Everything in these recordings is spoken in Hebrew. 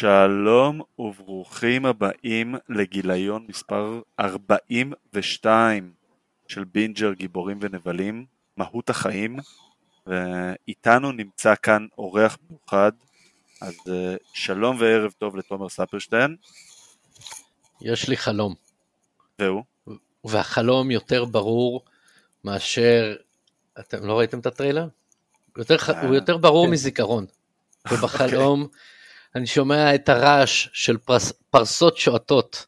שלום וברוכים הבאים לגיליון מספר 42 של בינג'ר גיבורים ונבלים, מהות החיים, ואיתנו נמצא כאן אורח מיוחד, אז אה, שלום וערב טוב לתומר ספרשטיין. יש לי חלום. והוא? והחלום יותר ברור מאשר, אתם לא ראיתם את הטריילר? יותר, הוא יותר ברור כן. מזיכרון. ובחלום אוקיי. אני שומע את הרעש של פרס, פרסות שועטות.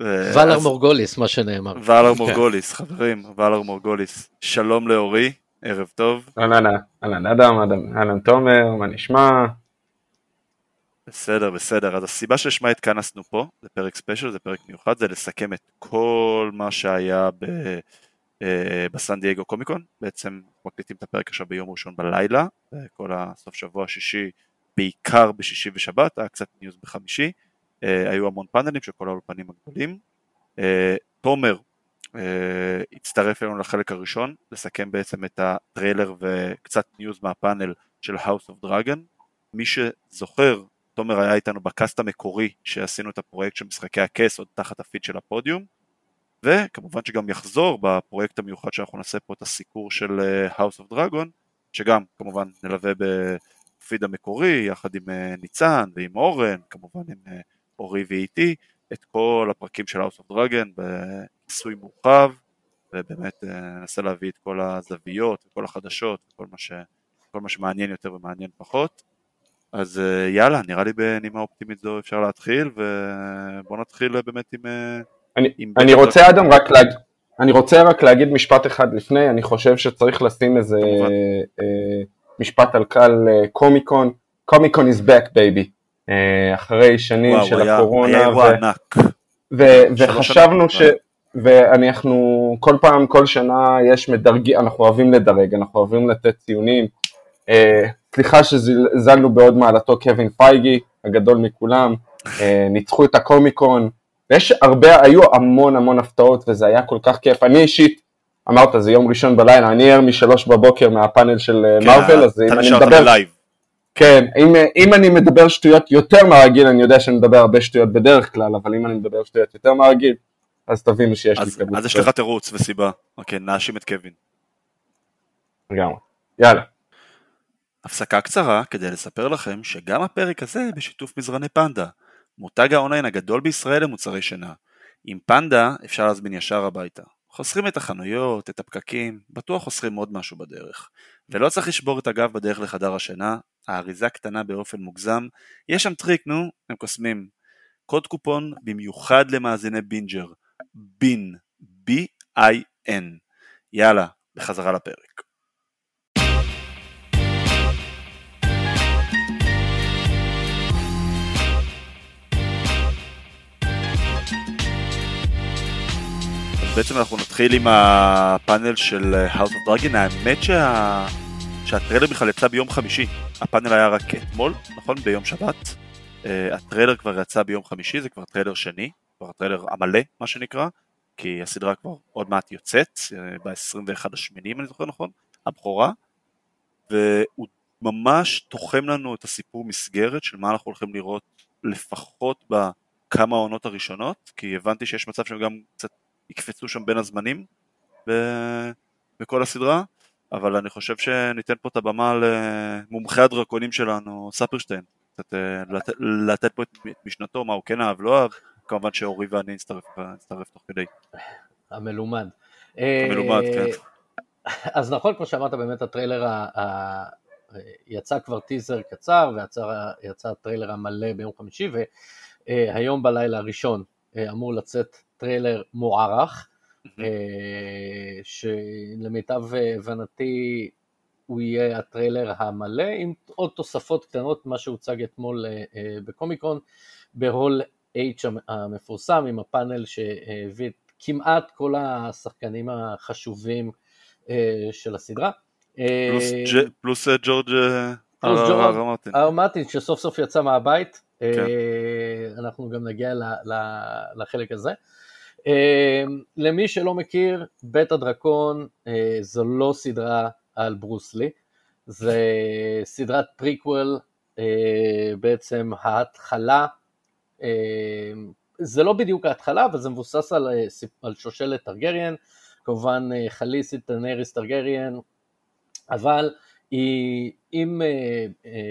ולר מורגוליס, מה שנאמר. ולר כן. מורגוליס, חברים, ולר מורגוליס. שלום לאורי, ערב טוב. אהלן, אהלן אדם, אהלן תומר, מה נשמע? בסדר, בסדר. אז הסיבה שלשמה התכנסנו פה, זה פרק ספיישל, זה פרק מיוחד, זה לסכם את כל מה שהיה ב... אה, בסן דייגו קומיקון, בעצם מקליטים את הפרק עכשיו ביום ראשון בלילה, כל הסוף שבוע השישי בעיקר בשישי ושבת, היה קצת news בחמישי, אה, היו המון פאנלים של כל האולפנים הגדולים. אה, תומר הצטרף אלינו לחלק הראשון, לסכם בעצם את הטריילר וקצת news מהפאנל של House of Dragon. מי שזוכר, תומר היה איתנו ב cast המקורי שעשינו את הפרויקט של משחקי הכס עוד תחת הפיד של הפודיום, וכמובן שגם יחזור בפרויקט המיוחד שאנחנו נעשה פה את הסיקור של אה, House of Dragon, שגם כמובן נלווה בפיד המקורי יחד עם אה, ניצן ועם אורן, כמובן עם אה, אורי ואיתי, את כל הפרקים של House of Dragon בכיסוי מורחב, ובאמת ננסה להביא את כל הזוויות וכל החדשות וכל מה, ש... כל מה שמעניין יותר ומעניין פחות. אז יאללה, נראה לי בנימה אופטימית זו אפשר להתחיל, ובואו נתחיל באמת עם אני, אני רוצה אדם רק להגיד, אני רוצה רק להגיד משפט אחד לפני, אני חושב שצריך לשים איזה אה, משפט על קל אה, קומיקון, קומיקון is back baby, אה, אחרי שנים וואו, של היה, הקורונה, היה אירוע ענק, ו- וחשבנו ש... ואנחנו כל פעם, כל שנה יש מדרגי, אנחנו אוהבים לדרג, אנחנו אוהבים לתת ציונים, אה, סליחה שזלזלנו בעוד מעלתו קווין פייגי, הגדול מכולם, אה, ניצחו את הקומיקון, ויש הרבה, היו המון המון הפתעות וזה היה כל כך כיף. אני אישית, אמרת, זה יום ראשון בלילה, אני ער משלוש בבוקר מהפאנל של אה, כן, מרוויל, אז אם אני מדבר... כן, אם, אם אני מדבר שטויות יותר מהרגיל, אני יודע שאני מדבר הרבה שטויות בדרך כלל, אבל אם אני מדבר שטויות יותר מהרגיל, אז תבינו שיש אז, לי כבוד. אז יש לך תירוץ וסיבה. אוקיי, נאשים את קווין. לגמרי. יאללה. הפסקה קצרה כדי לספר לכם שגם הפרק הזה בשיתוף מזרני פנדה. מותג האונליין הגדול בישראל למוצרי שינה. עם פנדה אפשר להזמין ישר הביתה. חוסכים את החנויות, את הפקקים, בטוח חוסכים עוד משהו בדרך. ולא צריך לשבור את הגב בדרך לחדר השינה, האריזה קטנה באופן מוגזם, יש שם טריק, נו, הם קוסמים. קוד קופון במיוחד למאזיני בינג'ר, בין, B-I-N. יאללה, בחזרה לפרק. בעצם אנחנו נתחיל עם הפאנל של House of Dragon, האמת שה... שהטריילר בכלל יצא ביום חמישי, הפאנל היה רק אתמול, נכון? ביום שבת. Uh, הטריילר כבר יצא ביום חמישי, זה כבר טריילר שני, כבר הטריילר המלא מה שנקרא, כי הסדרה כבר עוד מעט יוצאת, uh, ב-21 השמיני אם אני זוכר נכון, הבכורה, והוא ממש תוחם לנו את הסיפור מסגרת של מה אנחנו הולכים לראות לפחות בכמה העונות הראשונות, כי הבנתי שיש מצב שהם גם קצת יקפצו שם בין הזמנים ב... בכל הסדרה, אבל אני חושב שניתן פה את הבמה למומחי הדרקונים שלנו, ספרשטיין, קצת אה, לת... לתת פה את משנתו, מה הוא כן אהב, לא אהב, כמובן שאורי ואני נצטרף, תוך כדי. המלומד. המלומד, כן. אז נכון, כמו שאמרת, באמת הטריילר ה... ה... יצא כבר טיזר קצר ויצא הטריילר המלא ביום חמישי והיום בלילה הראשון אה, אמור לצאת טריילר מוארך, אה, שלמיטב הבנתי הוא יהיה הטריילר המלא עם עוד תוספות קטנות, מה שהוצג אתמול אה, אה, בקומיקון, בהול H המפורסם עם הפאנל שהביא את כמעט כל השחקנים החשובים של הסדרה. פלוס ג'ורג' הר מרטין שסוף סוף יצא מהבית, כן. אנחנו גם נגיע לחלק הזה. אמ, למי שלא מכיר, בית הדרקון זו לא סדרה על ברוס לי, זה סדרת פריקוול בעצם ההתחלה, זה לא בדיוק ההתחלה, אבל זה מבוסס על, על שושלת טרגריאן, כמובן חליסי דנריס טרגריאן, אבל היא, אם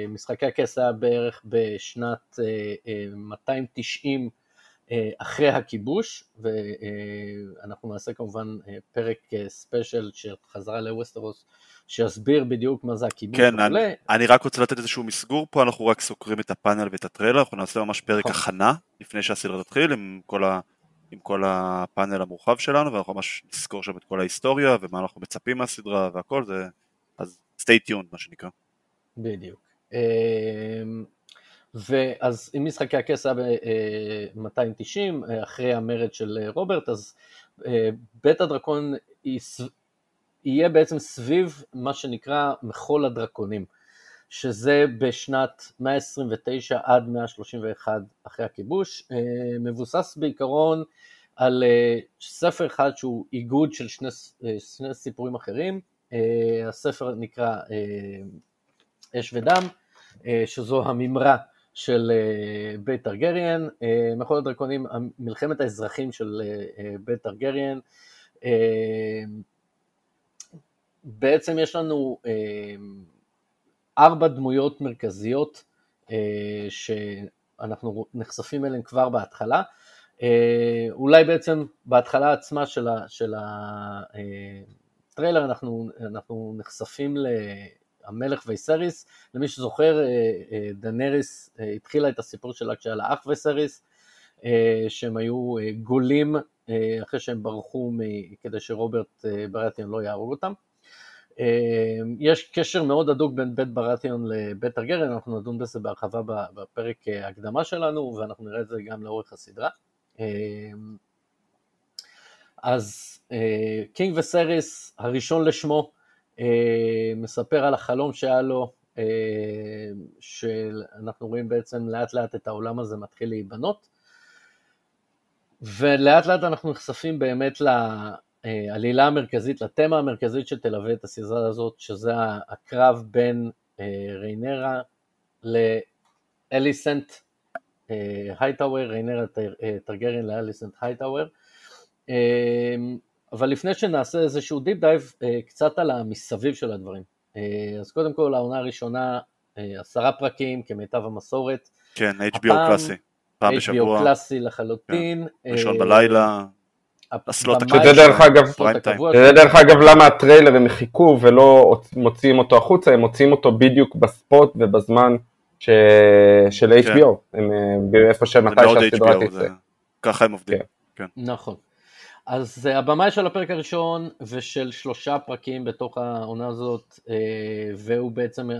משחקי הכס היה בערך בשנת 290 אחרי הכיבוש, ואנחנו נעשה כמובן פרק ספיישל של חזרה לווסטרוס, שיסביר בדיוק מה זה הכיבוש כן, אני, אני רק רוצה לתת איזשהו מסגור פה, אנחנו רק סוקרים את הפאנל ואת הטריילר, אנחנו נעשה ממש פרק נכון. הכנה לפני שהסדרה תתחיל עם כל, ה, עם כל הפאנל המורחב שלנו, ואנחנו ממש נסקור שם את כל ההיסטוריה ומה אנחנו מצפים מהסדרה והכל, זה, אז stay tuned מה שנקרא. בדיוק. ואז אם משחקי הכס היה ב-290, אחרי המרד של רוברט, אז אה, בית הדרקון יהיה בעצם סביב מה שנקרא מחול הדרקונים, שזה בשנת 129 עד 131 אחרי הכיבוש, אה, מבוסס בעיקרון על אה, ספר אחד שהוא איגוד של שני, שני סיפורים אחרים, הספר נקרא אש ודם, שזו הממרה של אה, בית טרגריאן, אה, מחול הדרקונים, מלחמת האזרחים של אה, בית טרגריאן. בעצם יש לנו ארבע דמויות מרכזיות שאנחנו נחשפים אליהן כבר בהתחלה. אולי בעצם בהתחלה עצמה של הטריילר אנחנו, אנחנו נחשפים המלך וייסריס, למי שזוכר, אה, אה, דנריס אה, התחילה את הסיפור שלה כשהיה לה אח וייסריס, שהם היו גולים אחרי שהם ברחו כדי שרוברט ברטיון לא יהרוג אותם. יש קשר מאוד הדוק בין בית ברתיאון לבית טרגריאן, אנחנו נדון בזה בהרחבה בפרק הקדמה שלנו, ואנחנו נראה את זה גם לאורך הסדרה. אז king ויסריס, הראשון לשמו, מספר על החלום שהיה לו, אה, שאנחנו רואים בעצם לאט לאט את העולם הזה מתחיל להיבנות, ולאט לאט אנחנו נחשפים באמת לעלילה המרכזית, לתמה המרכזית שתלווה את הסדרה הזאת, שזה הקרב בין אה, ריינרה לאליסנט הייטאוור, ריינרה טרגרין לאליסנט הייטאוור. אבל לפני שנעשה איזשהו deep dive, אה, קצת על המסביב של הדברים. אה, אז קודם כל, העונה הראשונה, אה, עשרה פרקים, כמיטב המסורת. כן, HBO קלאסי, פעם בשבוע. HBO קלאסי לחלוטין. כן. ראשון בלילה. ה slot שזה דרך אגב, זה דרך אגב למה הטריילר הם חיכו ולא מוציאים אותו החוצה, הם מוציאים אותו בדיוק ב spot ובזמן של HBO, הם באיפה שמתי שהסדרה תצא. ככה הם עובדים. כן. נכון. אז אה, הבמאי של הפרק הראשון ושל שלושה פרקים בתוך העונה הזאת, אה, והוא בעצם אה,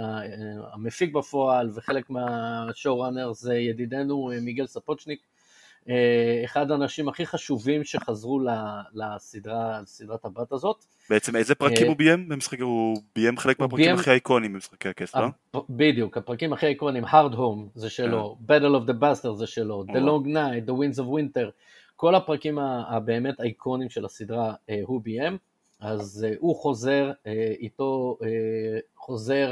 המפיק בפועל וחלק מהשואו ראנר זה ידידנו מיגל ספוצ'ניק, אחד האנשים הכי חשובים שחזרו לסדרה, לסדרת הבת הזאת. בעצם איזה פרקים הוא ביים במשחק? הוא ביים חלק מהפרקים הכי איקונים במשחקי הכס, לא? בדיוק, הפרקים הכי איקונים, Hard Home זה שלו, Battle of the Bastard זה שלו, The Long Night, The Winds of Winter. כל הפרקים הבאמת אייקונים של הסדרה אה, הוא ביים, אז אה, הוא חוזר, אה, איתו חוזר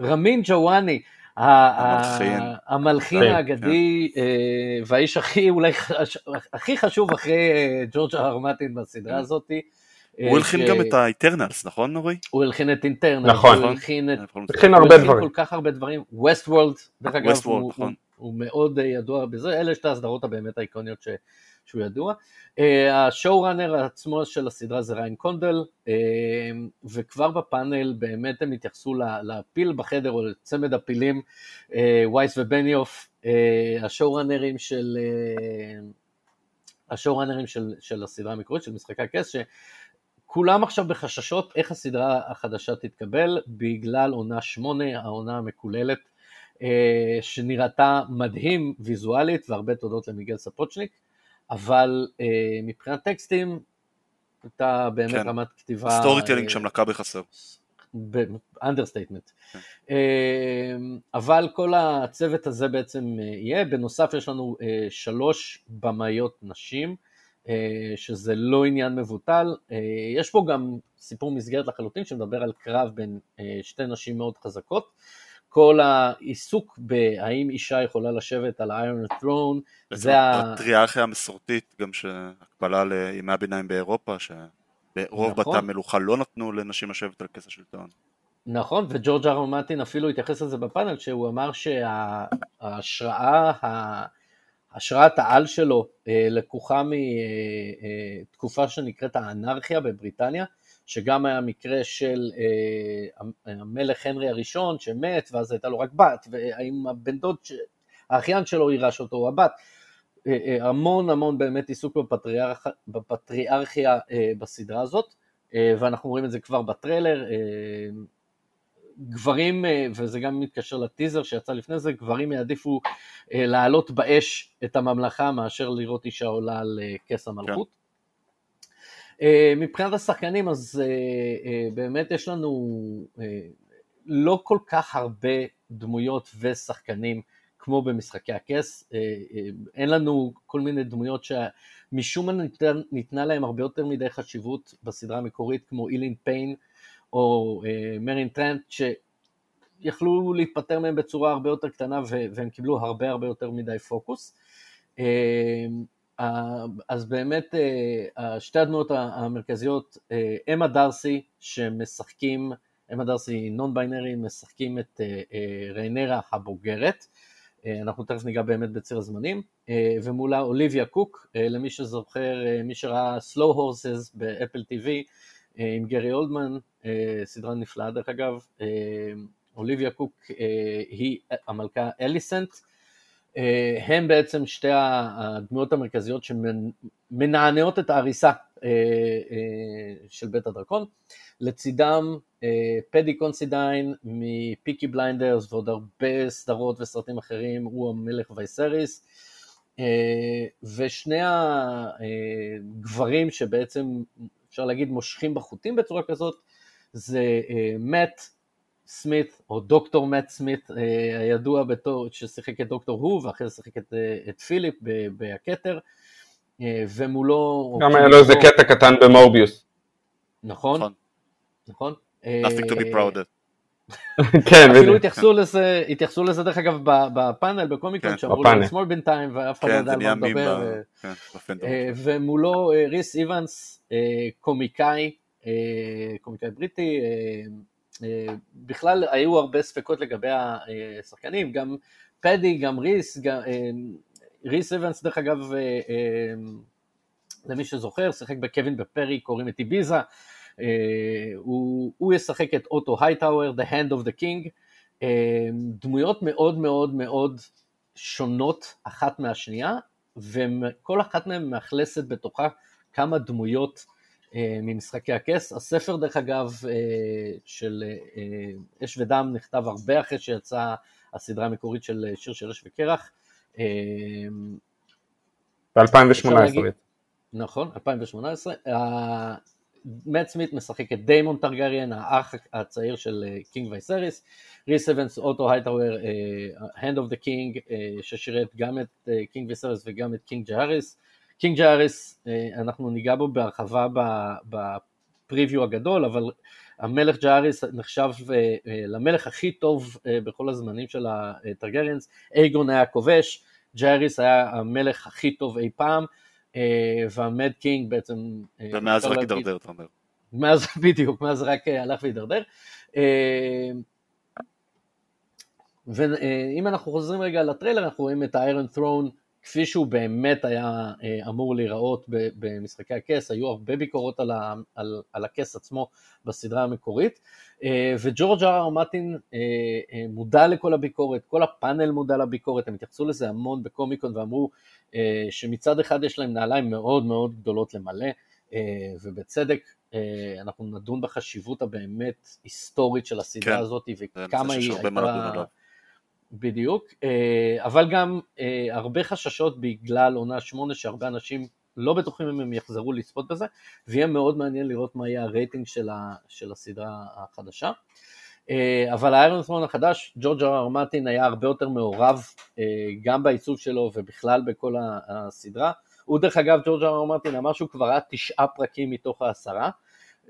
רמין ג'וואני, המלחין כן, האגדי כן. והאיש הכי אולי הכי חשוב אחרי ג'ורג' הרמטין בסדרה כן. הזאתי. הוא הלחין גם את האיטרנלס, נכון נורי? הוא הלחין את אינטרנלס, נכון, הוא הלחין הרבה דברים, כל כך הרבה דברים, ווסט וורלד, דרך אגב, נכון. הוא מאוד ידוע בזה, אלה שתי הסדרות הבאמת האיקוניות שהוא ידוע. אה, השואו ראנר עצמו של הסדרה זה ריין קונדל, אה, וכבר בפאנל באמת הם התייחסו לפיל בחדר, או לצמד הפילים, אה, וייס ובניוף, השואו ראנרים של... השואו ראנרים של, של הסדרה המקורית, של משחקי הכס, שכולם עכשיו בחששות איך הסדרה החדשה תתקבל, בגלל עונה שמונה, העונה המקוללת, שנראתה מדהים ויזואלית, והרבה תודות למיגל ספוצ'ניק. אבל אה, מבחינת טקסטים, הייתה באמת כן. רמת כתיבה... storytelling אה, שם לקה בחסר. understatement. כן. אה, אבל כל הצוות הזה בעצם אה, יהיה, בנוסף יש לנו אה, שלוש במאיות נשים, אה, שזה לא עניין מבוטל, אה, יש פה גם סיפור מסגרת לחלוטין שמדבר על קרב בין אה, שתי נשים מאוד חזקות, כל העיסוק בהאם אישה יכולה לשבת על איירון ת'רון, זה ה... הטריארכיה המסורתית, גם שהקבלה לימי הביניים באירופה, שברוב נכון. בתי המלוכה לא נתנו לנשים לשבת על כס השלטון. נכון, וג'ורג' ארון מרטין אפילו התייחס לזה בפאנל, שהוא אמר שההשראה, השראת העל שלו אה, לקוחה מתקופה אה, שנקראת האנרכיה בבריטניה, שגם היה מקרה של אה, המלך הנרי הראשון שמת, ואז הייתה לו רק בת, והאם הבן דוד, האחיין שלו יירש אותו, או הבת. המון המון באמת עיסוק בפטריארכ... בפטריארכיה בסדרה הזאת, ואנחנו רואים את זה כבר בטריילר, גברים, אה, וזה גם מתקשר לטיזר שיצא לפני זה, גברים יעדיפו אה, לעלות באש את הממלכה מאשר לראות אישה עולה על אה, כס המלכות. כן. מבחינת השחקנים אז באמת יש לנו לא כל כך הרבה דמויות ושחקנים כמו במשחקי הכס, אין לנו כל מיני דמויות שמשום מה ניתנה, ניתנה להם הרבה יותר מדי חשיבות בסדרה המקורית כמו אילין פיין או מרין טרנט, שיכלו להיפטר מהם בצורה הרבה יותר קטנה והם קיבלו הרבה הרבה יותר מדי פוקוס. Uh, אז באמת uh, שתי הדמויות המרכזיות, אמה דרסי שמשחקים, אמה דרסי נון ביינרי משחקים את ריינרה הבוגרת, אנחנו תכף ניגע באמת בציר הזמנים, ומולה אוליביה קוק, למי שזוכר, מי שראה Slow Horses באפל TV, אה, עם גרי אולדמן, אה, סדרה נפלאה דרך אגב, אה, אוליביה קוק היא המלכה אליסנט, הם בעצם שתי הדמויות המרכזיות שמנענעות את ההריסה של בית הדרקון, לצידם פדי קונסידיין מפיקי בליינדרס ועוד הרבה סדרות וסרטים אחרים, הוא המלך וייסריס, ושני הגברים שבעצם אפשר להגיד מושכים בחוטים בצורה כזאת, זה uh, סמית, או דוקטור מאט סמית, uh, הידוע בתור, ששיחק את דוקטור הו, ואחרי זה שיחק את, uh, את פיליפ בהכתר, uh, ומולו... גם היה לו איזה קטע קטן במורביוס. נכון, נכון. נכון. Nothing to be proud of. כן, אפילו התייחסו לזה, התייחסו לזה דרך אגב בפאנל בקומיקון, כן, שאמרו לו שמאל בינתיים ואף אחד לא יודע על מה מדבר, כן, ומולו ריס איוונס, קומיקאי, קומיקאי בריטי, בכלל היו הרבה ספקות לגבי השחקנים, גם פדי, גם ריס, ריס איוונס דרך אגב, למי שזוכר, שיחק בקווין בפרי, קוראים את איביזה, אה, הוא, הוא ישחק את אוטו הייטאוור, The Hand of the King, אה, דמויות מאוד מאוד מאוד שונות אחת מהשנייה, וכל אחת מהן מאכלסת בתוכה כמה דמויות אה, ממשחקי הכס. הספר דרך אגב של אש ודם נכתב הרבה אחרי שיצאה הסדרה המקורית של שיר של אש וקרח. ב-2018. נכון, 2018. מאט סמית משחק את דיימון טרגריאן, האח הצעיר של king וייסריס, ריס איפנס, אוטו הייטאוור, Hand of the King, ששירת גם את king וייסריס וגם את king ג'האריס. King ג'האריס, uh, אנחנו ניגע בו בהרחבה ב preview הגדול, אבל המלך ג'האריס נחשב uh, uh, למלך הכי טוב בכל הזמנים של הטרגריאנס, אייגון הכובש, ג'האריס היה המלך הכי טוב אי פעם, אה, וה Mad King בעצם... אה, ומאז רק הידרדר, אתה אומר. מאז, בדיוק, מאז רק אה, הלך והידרדר. ואם אנחנו חוזרים רגע לטריילר, אנחנו רואים את האיירון ת'רון כפי שהוא באמת היה אמור להיראות במשחקי הכס, היו הרבה ביקורות על, ה, על, על הכס עצמו בסדרה המקורית, וג'ורג' אר אר מטין מודע לכל הביקורת, כל הפאנל מודע לביקורת, הם התייחסו לזה המון בקומיקון ואמרו אה, שמצד אחד יש להם נעליים מאוד מאוד גדולות למלא, אה, ובצדק אה, אנחנו נדון בחשיבות הבאמת היסטורית של הסדרה כן. הזאת, וכמה היא הייתה... בדיוק, אבל גם הרבה חששות בגלל עונה שמונה שהרבה אנשים לא בטוחים אם הם יחזרו לצפות בזה, ויהיה מאוד מעניין לראות מה יהיה הרייטינג של, ה, של הסדרה החדשה. אה, אבל האיירון ת'רון החדש, ג'ורג' אר מרטין היה הרבה יותר מעורב אה, גם בעיצוב שלו ובכלל בכל הסדרה. הוא דרך אגב, ג'ורג' אר מרטין אמר שהוא כבר ראה תשעה פרקים מתוך העשרה,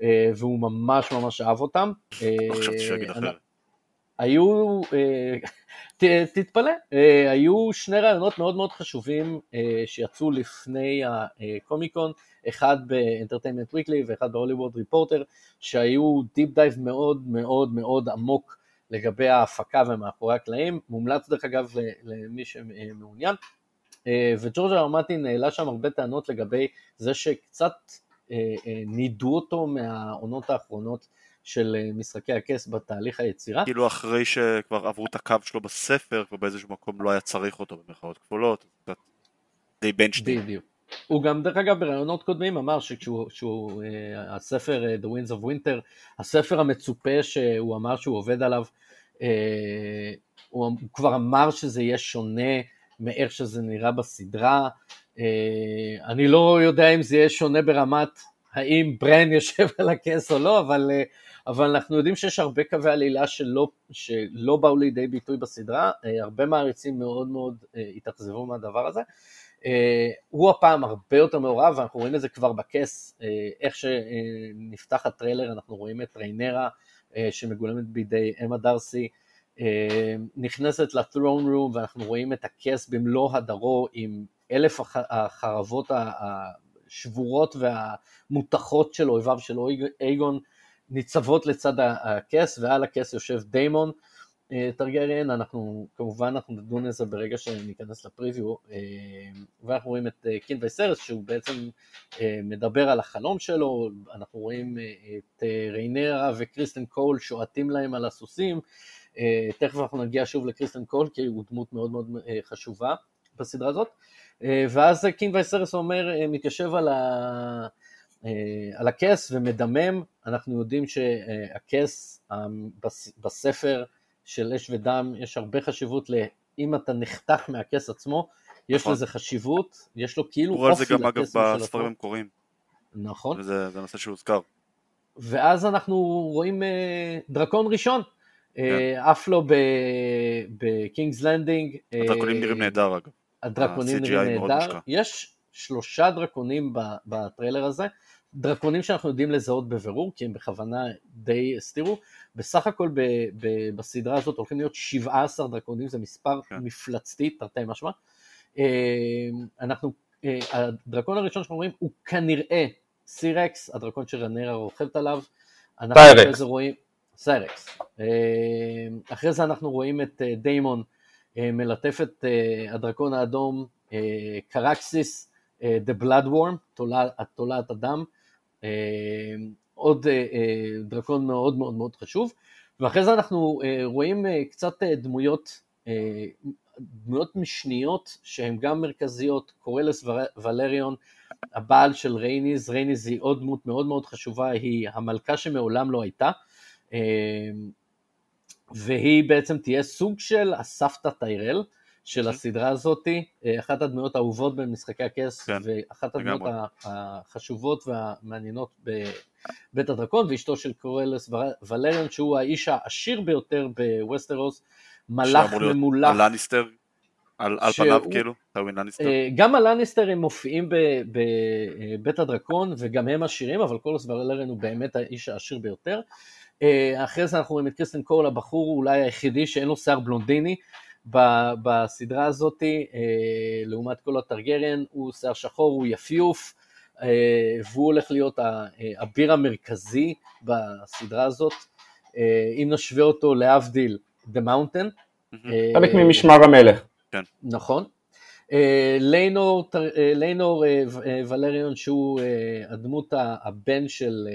אה, והוא ממש ממש אהב אותם. לא חשבתי שהוא יגיד אחרת. היו, ת, תתפלא, היו שני ראיונות מאוד מאוד חשובים שיצאו לפני הקומיקון, אחד באנטרטיימנט וויקלי ואחד בהוליווד ריפורטר, שהיו deep dive מאוד מאוד מאוד עמוק לגבי ההפקה ומאחורי הקלעים, מומלץ דרך אגב למי שמעוניין, וג'ורג'ה ארמטין העלה שם הרבה טענות לגבי זה שקצת נידו אותו מהעונות האחרונות של משחקי הכס בתהליך היצירה. כאילו אחרי שכבר עברו את הקו שלו בספר, ובאיזשהו מקום לא היה צריך אותו במרכאות כפולות, די בנצ'טי. בדיוק. הוא גם דרך אגב בראיונות קודמים אמר שכשהוא, אה, הספר אה, The Winds of Winter, הספר המצופה שהוא אמר שהוא עובד עליו, אה, הוא כבר אמר שזה יהיה שונה מאיך שזה נראה בסדרה, אני לא יודע אם זה יהיה שונה ברמת האם ברן יושב על הכס או לא, אבל, אבל אנחנו יודעים שיש הרבה קווי עלילה שלא, שלא באו לידי ביטוי בסדרה, הרבה מעריצים מאוד מאוד התאכזבו מהדבר הזה. אה, הוא הפעם הרבה יותר מעורב, ואנחנו רואים את זה כבר בכס, אה, איך שנפתח הטריילר, אנחנו רואים את ריינרה אה, שמגולמת בידי אמה דרסי, נכנסת לת'רון רום ואנחנו רואים את הכס במלוא הדרו עם אלף החרבות השבורות והמותחות של אויביו של אייגון ניצבות לצד הכס, ועל הכס יושב דיימון, טרגריאן, אנחנו כמובן אנחנו נדון לזה ברגע שניכנס לפריוויו, אה, ואנחנו רואים את אה, קין וייסרס שהוא בעצם אה, מדבר על החלום שלו, אנחנו רואים את רנירה וקריסטן קול שועטים להם על הסוסים, תכף אנחנו נגיע שוב לקריסטן קול כי הוא דמות מאוד מאוד חשובה בסדרה הזאת, ואז king וייסריס אומר, מתיישב על ה... על הכס ומדמם, אנחנו יודעים שהכס בספר של אש ודם, יש הרבה חשיבות לאם אתה נחתך מהכס עצמו, יש נכון. לזה חשיבות, יש לו כאילו אופי לכס. דיברו על זה גם אגב בספרים המקוריים. נכון. וזה נושא שהוזכר. ואז אנחנו רואים אה, דרקון ראשון, אה, כן. עף לו בקינגס לנדינג. הדרקונים אה, נראים נהדר אגב. הדרקונים נראים נהדר. יש שלושה דרקונים בטריילר הזה. דרקונים שאנחנו יודעים לזהות בבירור, כי הם בכוונה די הסתירו, בסך הכל ב, ב, בסדרה הזאת הולכים להיות 17 דרקונים, זה מספר כן. מפלצתי, תרתי משמע. אה, אנחנו, אה, הדרקון הראשון שאנחנו רואים הוא כנראה סירקס, הדרקון שרנירה רוכבת עליו. סיירקס. רואים, סיירקס. אה, אחרי זה אנחנו רואים את דיימון מלטף את הדרקון האדום, קרקסיס, The Blood Worm, תולעת הדם. עוד אה, אה, דרקון מאוד מאוד מאוד חשוב, ואחרי זה אנחנו אה, רואים קצת דמויות, דמויות משניות שהן גם מרכזיות, קורלס ולריון, הבעל של רייניז, רייניז היא עוד דמות מאוד מאוד חשובה, היא המלכה שמעולם לא הייתה, והיא בעצם תהיה סוג של הסבתא טיירל, של אוקיי. הסדרה הזאתי, אחת הדמויות האהובות במשחקי הכס, כן, ואחת הדמויות החשובות והמעניינות בית הדרקון, ואשתו של קורלס ולריון, שהוא האיש העשיר ביותר בווסטרוס, מלח ממולח. הלניסטר, על, על פניו כאילו, טייווין לניסטר. אה, גם הלניסטרים מופיעים בבית הדרקון, וגם הם עשירים, אבל קורלס ולריון הוא באמת האיש העשיר ביותר. אה, אחרי זה אנחנו רואים את קריסטון קול, הבחור אולי היחידי שאין לו שיער בלונדיני. בסדרה הזאת, אה, לעומת כל הטרגריאן, הוא שיער שחור, הוא יפיוף, אה, והוא הולך להיות האביר המרכזי בסדרה הזאת. אה, אם נשווה אותו להבדיל, The Mountain. חלק ממשמר המלך. כן. נכון. ליינור, ליינור ולריון שהוא הדמות הבן של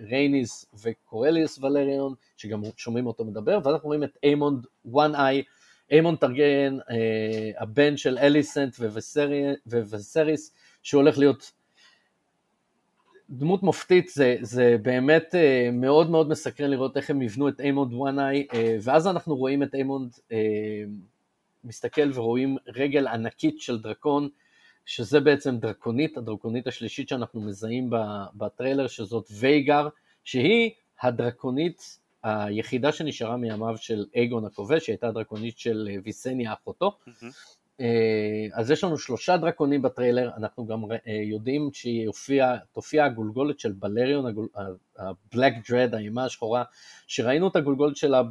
רייניס וקורליס ולריון, שגם שומעים אותו מדבר, ואנחנו רואים את איימונד One Eye, איימונד טרגריאן, הבן של אליסנט וווסריס, שהוא הולך להיות דמות מופתית, זה, זה באמת אה, מאוד מאוד מסקרן לראות איך הם יבנו את איימונד One Eye, אה, ואז אנחנו רואים את איימונד אה, מסתכל ורואים רגל ענקית של דרקון, שזה בעצם דרקונית, הדרקונית השלישית שאנחנו מזהים בטריילר, שזאת וייגר, שהיא הדרקונית היחידה שנשארה מימיו של אייגון הכובש, שהיא הייתה הדרקונית של ויסניה אחותו. Mm-hmm. אז יש לנו שלושה דרקונים בטריילר, אנחנו גם יודעים שתופיע הגולגולת של בלריון, הבלק דרד, האימה השחורה, שראינו את הגולגולת שלה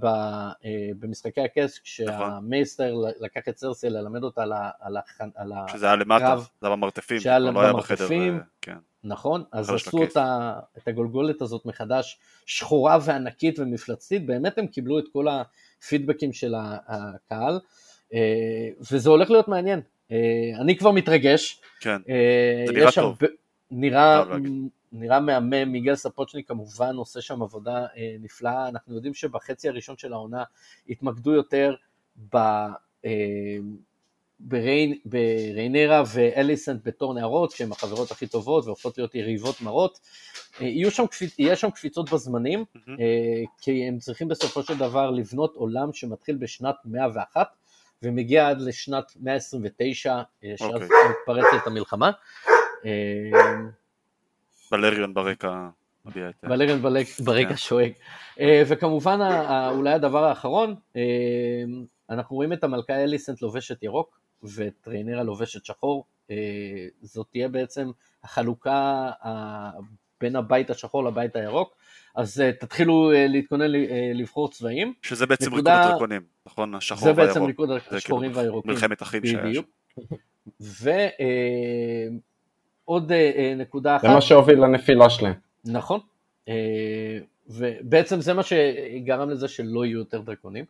במשחקי הכס, כשהמייסטר לקח את סרסי ללמד אותה על הקרב. שזה היה למטה, זה היה במרתפים, שהיה לא במרתפים, כן. נכון, אז עשו אותה, את הגולגולת הזאת מחדש, שחורה וענקית ומפלצתית, באמת הם קיבלו את כל הפידבקים של הקהל, אה, וזה הולך להיות מעניין. אה, אני כבר מתרגש. כן, אה, זה נראה טוב. הרבה, נראה, נראה מהמם, מיגל ספוצ'ניק כמובן עושה שם עבודה נפלאה, אנחנו יודעים שבחצי הראשון של העונה התמקדו יותר ב... בריין, בריינרה ואליסנט בתור נערות, שהן החברות הכי טובות והופכות להיות יריבות מרות. אה, יהיו שם, יהיה שם קפיצות בזמנים, mm-hmm. כי הם צריכים בסופו של דבר לבנות עולם שמתחיל בשנת 101 ומגיע עד לשנת 129, אה, שאז okay. אוקיי. מתפרצת המלחמה. בלריון ברקע מביע את... בלריון ברקע כן. שואג. וכמובן אולי הדבר האחרון, אנחנו רואים את המלכה אליסנט לובשת ירוק, וטריינרה לובשת שחור, אה, זאת תהיה בעצם החלוקה בין הבית השחור לבית הירוק, אז אה, תתחילו אה, להתכונן לבחור צבעים. שזה בעצם נקודה... ריקוד הדרקונים, נכון? השחור והירוק. זה בעצם ריקוד השחורים כאילו והירוקים. מלחמת אחים שהיה שם. ועוד נקודה אחת. זה מה שהוביל לנפילה שלהם. נכון. ובעצם זה מה שגרם לזה שלא יהיו יותר דרקונים.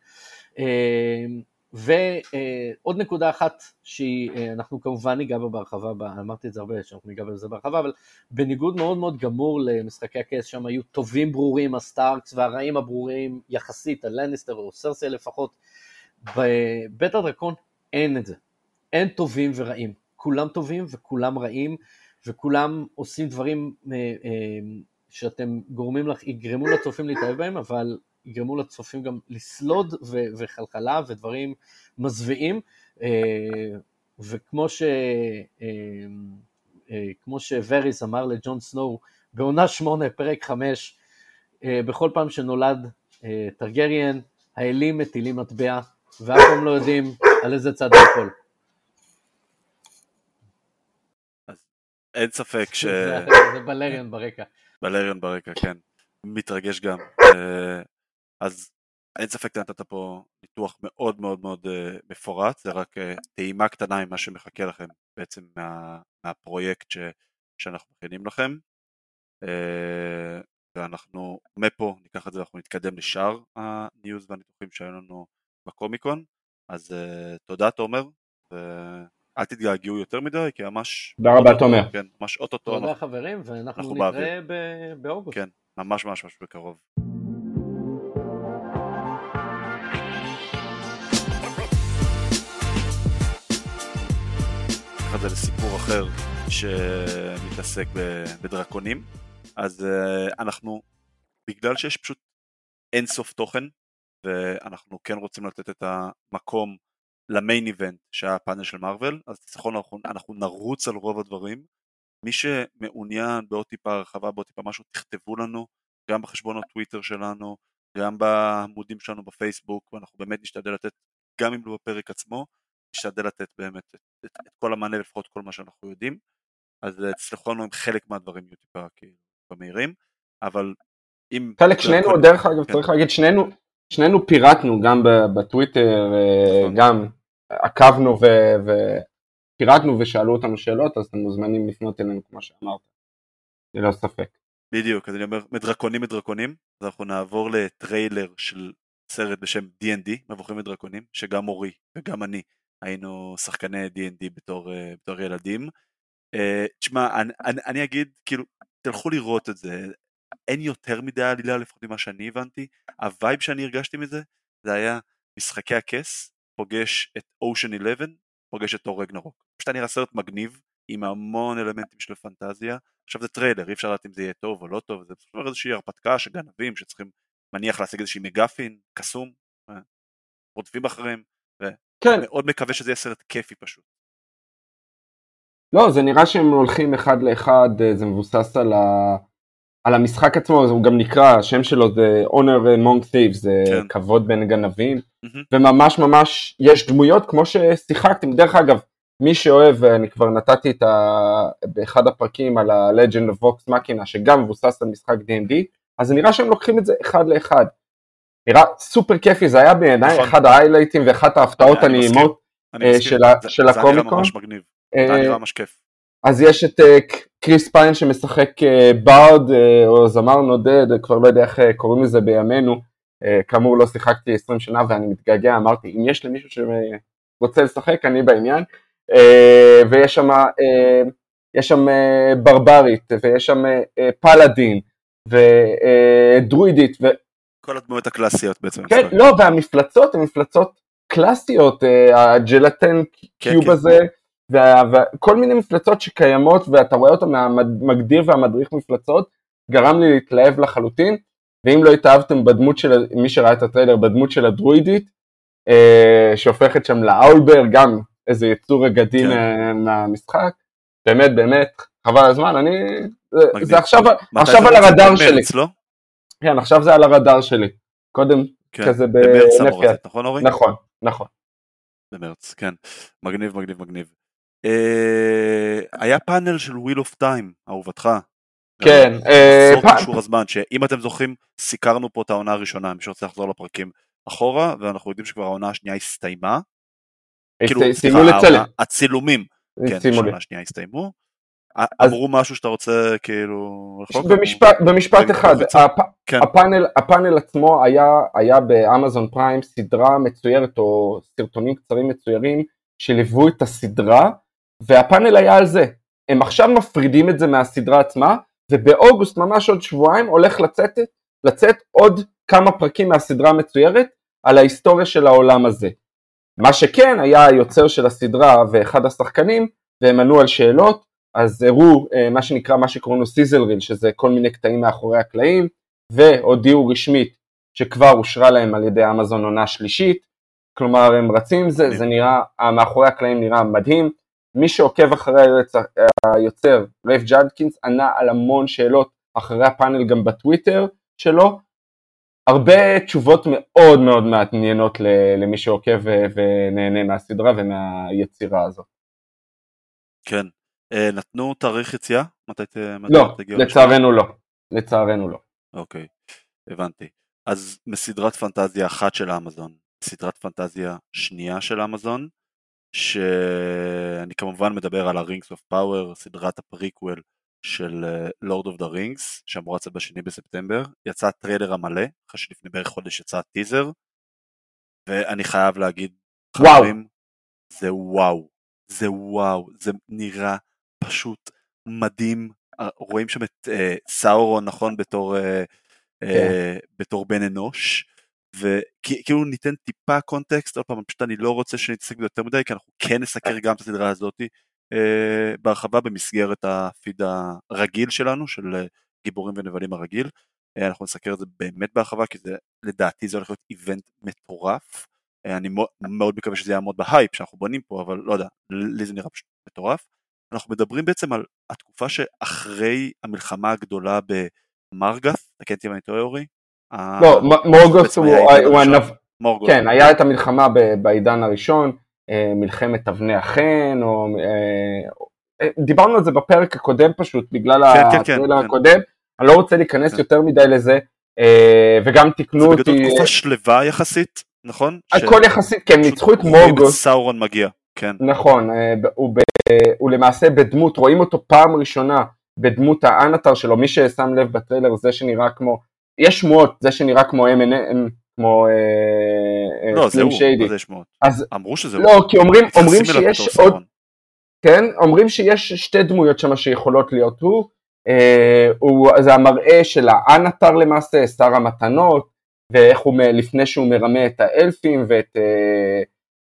ועוד נקודה אחת שאנחנו אה, כמובן ניגע בה בהרחבה, אמרתי את זה הרבה, שאנחנו ניגע בזה בהרחבה, אבל בניגוד מאוד מאוד גמור למשחקי הכס, שם היו טובים ברורים הסטארקס והרעים הברורים יחסית, הלניסטר או סרסי לפחות, בבית הדרקון אין את זה, אין טובים ורעים, כולם טובים וכולם רעים וכולם עושים דברים אה, אה, שאתם גורמים לך, יגרמו לצופים להתאהב בהם, אבל יגרמו לצופים גם לסלוד ו- וחלחלה ודברים מזוויעים, אה, וכמו ש... אה, אה, כמו שווריס אמר לג'ון סנואו בעונה שמונה, פרק חמש, בכל פעם שנולד טרגריאן, האלים מטילים מטבע, ואף פעם לא יודעים על איזה צד ייפול. אין ספק ש... זה בלריון ברקע. בלריון ברקע, כן. מתרגש גם. אז אין ספק נתת פה ניתוח מאוד מאוד מאוד uh, מפורט, זה רק uh, טעימה קטנה ממה שמחכה לכם בעצם מה, מהפרויקט ש, שאנחנו מכינים לכם. Uh, ואנחנו מפה ניקח את זה ואנחנו נתקדם לשאר הניוז והניתוחים שהיו לנו בקומיקון. אז תודה תומר, ואל תתגעגעו יותר מדי כי ממש... תודה רבה תומר. כן, ממש אוטוטו. תודה חברים ואנחנו נתראה באוגוסט. כן, ממש ממש ממש בקרוב. זה לסיפור אחר שמתעסק בדרקונים. אז uh, אנחנו, בגלל שיש פשוט אין סוף תוכן, ואנחנו כן רוצים לתת את המקום למיין איבנט שהיה הפאנל של מארוול, אז אנחנו, אנחנו נרוץ על רוב הדברים. מי שמעוניין בעוד טיפה הרחבה, בעוד טיפה משהו, תכתבו לנו, גם בחשבון הטוויטר שלנו, גם בעמודים שלנו בפייסבוק, ואנחנו באמת נשתדל לתת, גם אם לא בפרק עצמו, נשתדל לתת באמת את, את, את כל המענה לפחות כל מה שאנחנו יודעים אז תסלחו לנו אם חלק מהדברים יהיו טיפה כאילו במהירים אבל אם... חלק שנינו כל... דרך אגב כן. צריך להגיד שנינו שנינו פירטנו גם בטוויטר אה, נכון. גם עקבנו ופירטנו ושאלו אותנו שאלות אז אתם מוזמנים לפנות אלינו כמו שאמרת ללא ספק. בדיוק אז אני אומר מדרקונים מדרקונים אז אנחנו נעבור לטריילר של סרט בשם D&D מבוכים ודרקונים שגם אורי וגם אני היינו שחקני D&D בתור, אה, בתור ילדים. אה, תשמע, אני, אני, אני אגיד, כאילו, תלכו לראות את זה, אין יותר מדי עלילה לפחות ממה שאני הבנתי, ה vibe שאני הרגשתי מזה, זה היה משחקי הכס, פוגש את אושן 11, פוגש את ת'ור רגנרוק. פשוט היה נראה סרט מגניב, עם המון אלמנטים של פנטזיה, עכשיו זה טריילר, אי אפשר לדעת אם זה יהיה טוב או לא טוב, זה פשוט איזושהי הרפתקה של גנבים שצריכים, מניח להשיג איזושהי MacGuffin, קסום, אה, רודפים אחריהם, כן. מאוד מקווה שזה יהיה סרט כיפי פשוט. לא, זה נראה שהם הולכים אחד לאחד, אה, זה מבוסס על, ה... על המשחק עצמו, הוא גם נקרא, השם שלו זה Honor Among Thieves, זה כן. כבוד בין גנבים, וממש ממש יש דמויות כמו ששיחקתם, דרך אגב, מי שאוהב, ואני כבר נתתי את ה... באחד הפרקים על ה-Legend of Vox Machina, שגם מבוסס על משחק D&D, אז זה נראה שהם לוקחים את זה אחד לאחד. נראה סופר כיפי, זה היה בעיניי נכון. אחד ההיילייטים ואחת ההפתעות הנעימות אה, של, הקומיקון. זה נראה ממש מגניב, זה נראה ממש כיף. אז יש את קריס פיין שמשחק בארד או זמר נודד, כבר לא יודע איך קוראים לזה בימינו, כאמור לא שיחקתי 20 שנה ואני מתגעגע, אמרתי אם יש למישהו שרוצה לשחק אני בעניין, ויש שם, יש שם ברברית ויש שם פלאדין ודרואידית. כל הדמויות הקלאסיות בעצם. כן, לא, והמפלצות הן מפלצות קלאסיות, הג'לטן כן, קיוב כן. הזה. וכל מיני מפלצות שקיימות ואתה רואה אותן מהמגדיר והמדריך מפלצות גרם לי להתלהב לחלוטין ואם לא התאהבתם בדמות של מי שראה את הטריילר בדמות של הדרואידית אה, שהופכת שם ל Owlbear גם איזה יצור אגדי כן. מהמשחק באמת באמת חבל הזמן אני. זה עכשיו, עכשיו על הרדאר שלי לא? כן עכשיו זה על הרדאר שלי קודם כן. כזה בנפיה נכון אורי? נכון נכון במרץ כן מגניב מגניב מגניב אה, היה פאנל של Wheel of Time, אהובתך. כן. אה, סוף כישור הזמן, שאם אתם זוכרים, סיקרנו פה את העונה הראשונה, מי שרוצה לחזור לפרקים אחורה, ואנחנו יודעים שכבר העונה השנייה הסתיימה. כאילו, סליחה, הצילומים, כן, השנה השנייה הסתיימו. אמרו משהו שאתה רוצה כאילו במשפט אחד כן. הפאנל עצמו היה באמזון פריים סדרה מצוירת או סרטונים קצרים מצוירים שליוו את הסדרה והפאנל היה על זה. הם עכשיו מפרידים את זה מהסדרה עצמה, ובאוגוסט, ממש עוד שבועיים, הולך לצאת, לצאת עוד כמה פרקים מהסדרה המצוירת על ההיסטוריה של העולם הזה. מה שכן, היה היוצר של הסדרה ואחד השחקנים, והם ענו על שאלות, אז הראו אה, מה שנקרא, מה שקוראים לו סיזל ריל, שזה כל מיני קטעים מאחורי הקלעים, והודיעו רשמית שכבר אושרה להם על ידי אמזון עונה שלישית, כלומר הם רצים עם זה, זה נראה, מאחורי הקלעים נראה מדהים, מי שעוקב אחרי היוצר, רייף ג'אדקינס, ענה על המון שאלות אחרי הפאנל גם בטוויטר שלו, הרבה תשובות מאוד מאוד מעניינות למי שעוקב ונהנה מהסדרה ומהיצירה הזאת. כן. אה, נתנו תאריך יציאה? מתי לא, לצערנו לא. לצערנו לא. אוקיי, הבנתי. אז מסדרת פנטזיה אחת של האמזון, סדרת פנטזיה שנייה של אמזון, שאני כמובן מדבר על ה-Rings of Power, סדרת הפריקוול של Lord of the Rings, שאמורה לצאת בשני בספטמבר, יצא הטריילר המלא, אחרי שלפני בערך חודש יצא הטיזר, ואני חייב להגיד, וואו. חברים, זה וואו, זה וואו, זה נראה פשוט מדהים, רואים שם את אה, סאורון, נכון, בתור, אה, כן. אה, בתור בן אנוש, וכאילו ניתן טיפה context, עוד פעם, פשוט אני לא רוצה שנתעסק בזה יותר מדי, כי אנחנו כן נסקר גם את הסדרה הזאת אה, בהרחבה במסגרת הפיד הרגיל שלנו, של אה, גיבורים ונבלים הרגיל. אה, אנחנו נסקר את זה באמת בהרחבה, כי זה, לדעתי זה הולך להיות event מטורף. אה, אני מאוד מקווה שזה יעמוד בהייפ שאנחנו בונים פה, אבל לא יודע, לי זה נראה פשוט מטורף. אנחנו מדברים בעצם על התקופה שאחרי המלחמה הגדולה במורגות', תקן אותי אם אני טועה אורי, לא, מורגות' הוא הנב... כן, היה את המלחמה בעידן הראשון, אה, מלחמת אבני החן, או... אה, אה, דיברנו על זה בפרק הקודם פשוט, בגלל כן, כן, הטריילר הקודם, אני לא רוצה להיכנס יותר מדי לזה, וגם תיקנו אותי... זה בגדול תקופה שלווה יחסית, נכון? הכל יחסית, כן, ניצחו את מורגוס. סאורון מגיע, כן. נכון, הוא למעשה בדמות, רואים אותו פעם ראשונה בדמות האנטר שלו, מי ששם לב בטריילר זה שנראה כמו יש שמועות, זה שנראה כמו M&M, כמו אה, אה, לא, זה הוא, שמועות? אמרו שזה לא, הוא. כי אומרים, שיש עוד, כן, אומרים שיש שתי דמויות שם שיכולות להיות הוא, אה, הוא, זה המראה של האנטר למעשה, שר המתנות, ואיך הוא, לפני שהוא מרמה את האלפים ואת,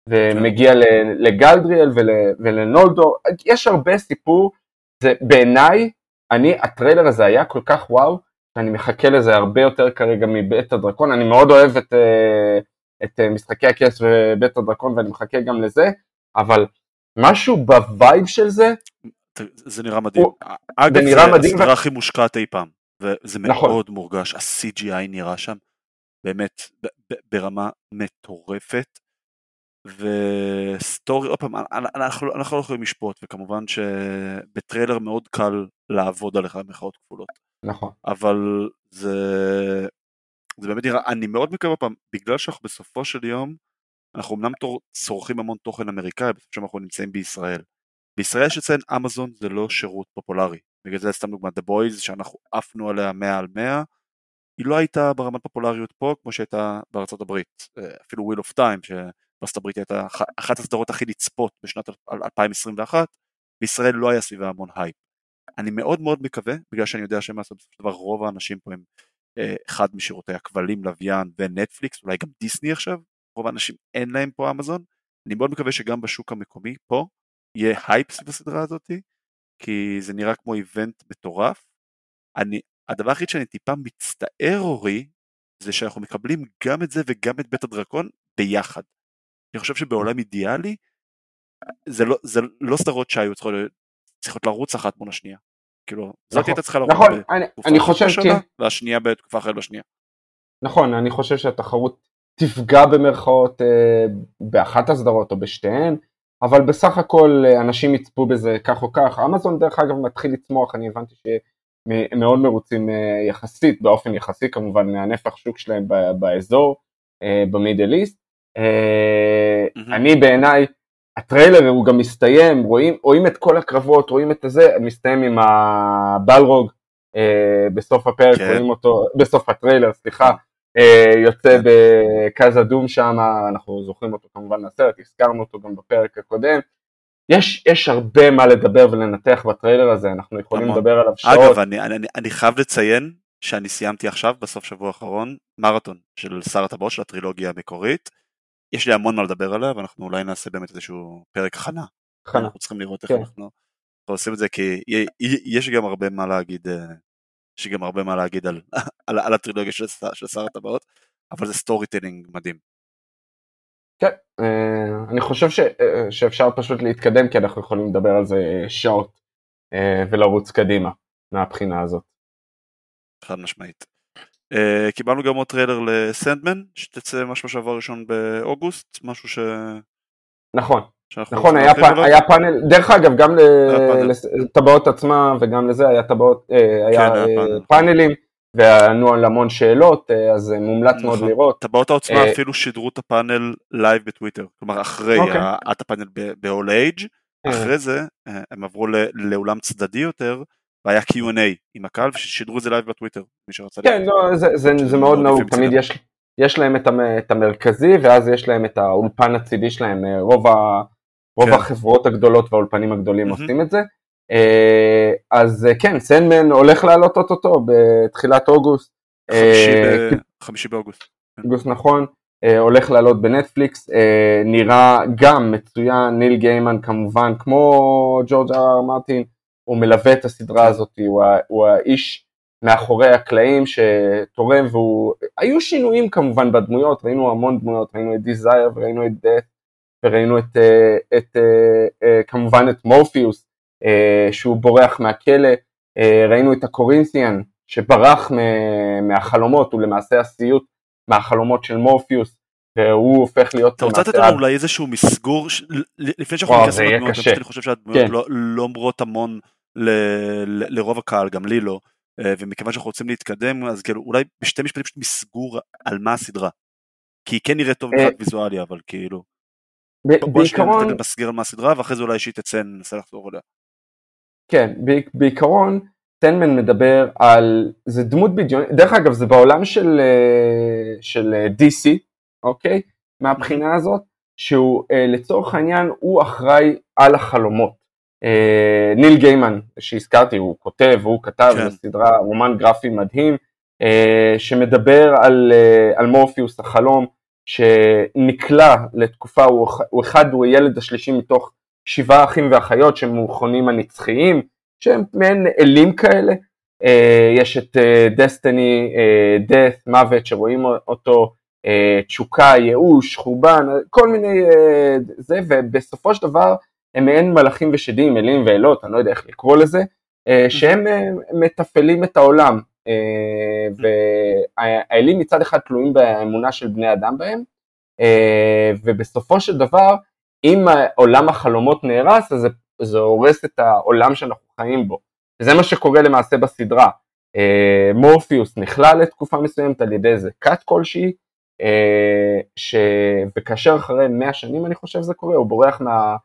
ומגיע כן. לגלדריאל ול, ולנולדו, יש הרבה סיפור, זה בעיניי, אני, הטריילר הזה היה כל כך וואו, שאני מחכה לזה הרבה יותר כרגע מבית הדרקון, אני מאוד אוהב את, אה, את אה, משחקי הכס ובית הדרקון ואני מחכה גם לזה, אבל משהו ב vibe של זה, זה נראה מדהים. הוא, אגב, זה, נראה זה מדהים הסדרה ו... הכי מושקעת אי פעם, וזה נכון. מאוד מורגש, ה-CGI נראה שם באמת ברמה מטורפת. ו story, עוד פעם, אנחנו, אנחנו לא יכולים לשפוט, וכמובן שבטריילר מאוד קל לעבוד עליך במחאות כפולות. נכון. אבל זה, זה באמת נראה, אני מאוד מקווה פעם, בגלל שאנחנו בסופו של יום, אנחנו אמנם צורכים המון תוכן אמריקאי, בסופו של יום אנחנו נמצאים בישראל. בישראל יש לציין אמזון זה לא שירות פופולרי. בגלל זה סתם דוגמא The Boys שאנחנו עפנו עליה 100 על 100, היא לא הייתה ברמת פופולריות פה כמו שהייתה בארצות הברית. אפילו Wheel of Time שבארצות הברית הייתה אחת הסדרות הכי נצפות בשנת 2021, בישראל לא היה סביבה המון הייפ. אני מאוד מאוד מקווה, בגלל שאני יודע שמה בסופו של דבר רוב האנשים פה הם אה, אחד משירותי הכבלים, לוויין ונטפליקס, אולי גם דיסני עכשיו, רוב האנשים אין להם פה אמזון, אני מאוד מקווה שגם בשוק המקומי פה יהיה הייפ סביב הסדרה הזאתי, כי זה נראה כמו event מטורף. אני, הדבר היחיד שאני טיפה מצטער אורי, זה שאנחנו מקבלים גם את זה וגם את בית הדרקון ביחד. אני חושב שבעולם אידיאלי, זה לא, זה לא סדרות שהיו צריכות, צריכות לרוץ אחת מול השנייה. כאילו, נכון, זאת הייתה צריכה לרוץ נכון, אני, אני חושב ש... והשנייה בתקופה אחרת בשנייה. נכון, אני חושב שהתחרות תפגע במרכאות אה, באחת הסדרות או בשתיהן, אבל בסך הכל אה, אנשים יצפו בזה כך או כך. אמזון דרך אגב מתחיל לצמוח, אני הבנתי שהם מאוד מרוצים אה, יחסית, באופן יחסי כמובן, מהנפח שוק שלהם באזור, במידל איסט. Mm-hmm. אני בעיניי, הטריילר הוא גם מסתיים, רואים, רואים את כל הקרבות, רואים את הזה, מסתיים עם הבלרוג בסוף הפרק, כן. רואים אותו, בסוף הטריילר, סליחה. אה, יוצא כן. בקאז אדום שם, אנחנו זוכרים אותו כמובן מהסרט, הזכרנו אותו גם בפרק הקודם. יש, יש הרבה מה לדבר ולנתח בטריילר הזה, אנחנו יכולים המון. לדבר עליו שעות. אגב, אני, אני, אני חייב לציין שאני סיימתי עכשיו, בסוף שבוע האחרון, מרתון של שר הטבעות של הטרילוגיה המקורית. יש לי המון מה לדבר עליה, ואנחנו אולי נעשה באמת איזשהו פרק הכנה. הכנה. אנחנו צריכים לראות איך כן. אנחנו עושים את זה, כי יש גם הרבה מה להגיד אה, יש גם הרבה מה להגיד על, על, על הטרילוגיה של, של שר הטבעות, אבל זה storytelling מדהים. כן, אה, אני חושב ש, אה, שאפשר פשוט להתקדם כי אנחנו יכולים לדבר על זה שעות ולרוץ קדימה מהבחינה הזאת. חד משמעית. קיבלנו גם עוד טריילר לסנדמן שתצא ממש בשבוע הראשון באוגוסט, משהו ש... נכון, נכון, היה, פ... היה פאנל, דרך אגב, גם לטבעות עצמה וגם לזה היה טבעות, אה, היה כן, היה אה, פאנלים, וענו על המון שאלות, אה, אז מומלץ נכון. מאוד לראות. טבעות העוצמה אפילו שידרו את הפאנל לייב בטוויטר, כלומר אחרי, אוקיי. היה את הפאנל ב-Hall H, אחרי זה הם עברו לאולם צדדי יותר, והיה Q&A עם הקהל, ושידרו את זה לייב בטוויטר, מי שרצה כן, לא, זה, זה, זה מאוד נהוג, תמיד יש, יש להם את, את המרכזי, ואז יש להם את האולפן הצידי שלהם, רוב ה... רוב כן. החברות הגדולות והאולפנים הגדולים mm-hmm. עושים את זה. אה, אז אה, כן, סנדמן הולך לעלות אוטוטו בתחילת אוגוסט. חמישי באוגוסט. כן. אוגוסט נכון, הולך לעלות בנטפליקס, נראה גם מצוין, ניל גיימן כמובן, כמו ג'ורג' אר מרטין, הוא מלווה את הסדרה. הזאת, הוא, הוא האיש מאחורי הקלעים שתורם, והיו שינויים כמובן בדמויות, ראינו המון דמויות, ראינו את דיזייר וראינו את דאט, וראינו את, אה, את, אה, אה, כמובן את מורפיוס שהוא בורח מהכלא, ראינו את הקורינתיאן שברח מהחלומות, הוא למעשה הסיוט מהחלומות של מורפיוס, והוא הופך להיות... אתה רוצה לתת לנו אולי איזשהו מסגור, לפני שאנחנו ניכנס לדמויות, אני חושב שהדמויות כן. לא, לא אומרות המון לרוב הקהל, גם לי לא, ומכיוון שאנחנו רוצים להתקדם, אז כאילו אולי בשתי משפטים פשוט מסגור על מה הסדרה. כי היא כן נראית טוב מבחינת ויזואליה, אבל כאילו... בעיקרון... בוא נסגיר על מה הסדרה ואחרי זה אולי שהיא תצא ננסה לחזור אליה. כן, בעיקרון טנמן מדבר על, זה דמות בדיונית, דרך אגב זה בעולם של, אה, של אה, DC, אוקיי? מהבחינה הזאת, שהוא אה, לצורך העניין הוא אחראי על החלומות. ניל גיימן שהזכרתי, הוא כותב, הוא כתב כן. בסדרה רומן גרפי מדהים, שמדבר על, על מורפיוס החלום, שנקלע לתקופה, הוא, הוא אחד, הוא הילד השלישי מתוך שבעה אחים ואחיות שהם מכונים הנצחיים, שהם מעין אלים כאלה. Uh, יש את דסטיני, דאט, uh, מוות, שרואים אותו, תשוקה, ייאוש, חורבן, כל מיני uh, זה, ובסופו של דבר הם מעין מלאכים ושדים, אלים ואלות, אני לא יודע איך לקרוא לזה, uh, שהם מתפעלים את העולם, והאלים מצד אחד תלויים באמונה של בני אדם בהם, ובסופו של דבר, אם עולם החלומות נהרס, אז זה, זה הורס את העולם שאנחנו חיים בו. וזה מה שקורה למעשה בסדרה. מורפיוס נכלל לתקופה מסוימת על ידי איזה כת כלשהי, ש... וכאשר אחרי 100 שנים אני חושב זה קורה, הוא בורח מה...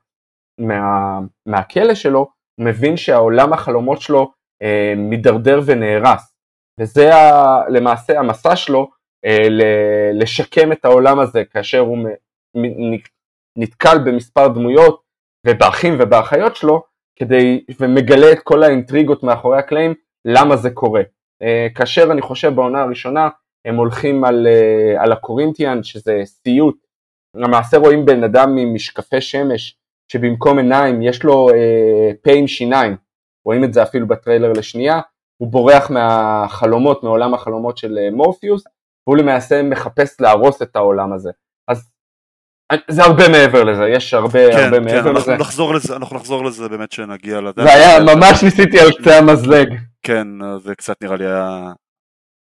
מה... מהכלא שלו, הוא מבין שהעולם החלומות שלו אה, מידרדר ונהרס, וזה ה... למעשה המסע שלו אה, ל... לשקם את העולם הזה כאשר הוא מ... נתקל במספר דמויות ובאחים ובאחיות שלו, כדי... ומגלה את כל האינטריגות מאחורי הקלעים, למה זה קורה. אה, כאשר אני חושב בעונה הראשונה הם הולכים על, אה, על הקורינטיאן שזה סיוט, למעשה רואים בן אדם עם משקפי שמש שבמקום עיניים יש לו אה, פה עם שיניים, רואים את זה אפילו בטריילר לשנייה, הוא בורח מהחלומות, מעולם החלומות של אה, מורפיוס, והוא למעשה מחפש להרוס את העולם הזה. אז זה הרבה מעבר לזה, יש הרבה כן, הרבה כן, מעבר אנחנו לזה. נחזור לזה, אנחנו נחזור לזה באמת כשנגיע לדעת. זה היה, ממש ניסיתי על קצה המזלג. כן, זה קצת נראה לי היה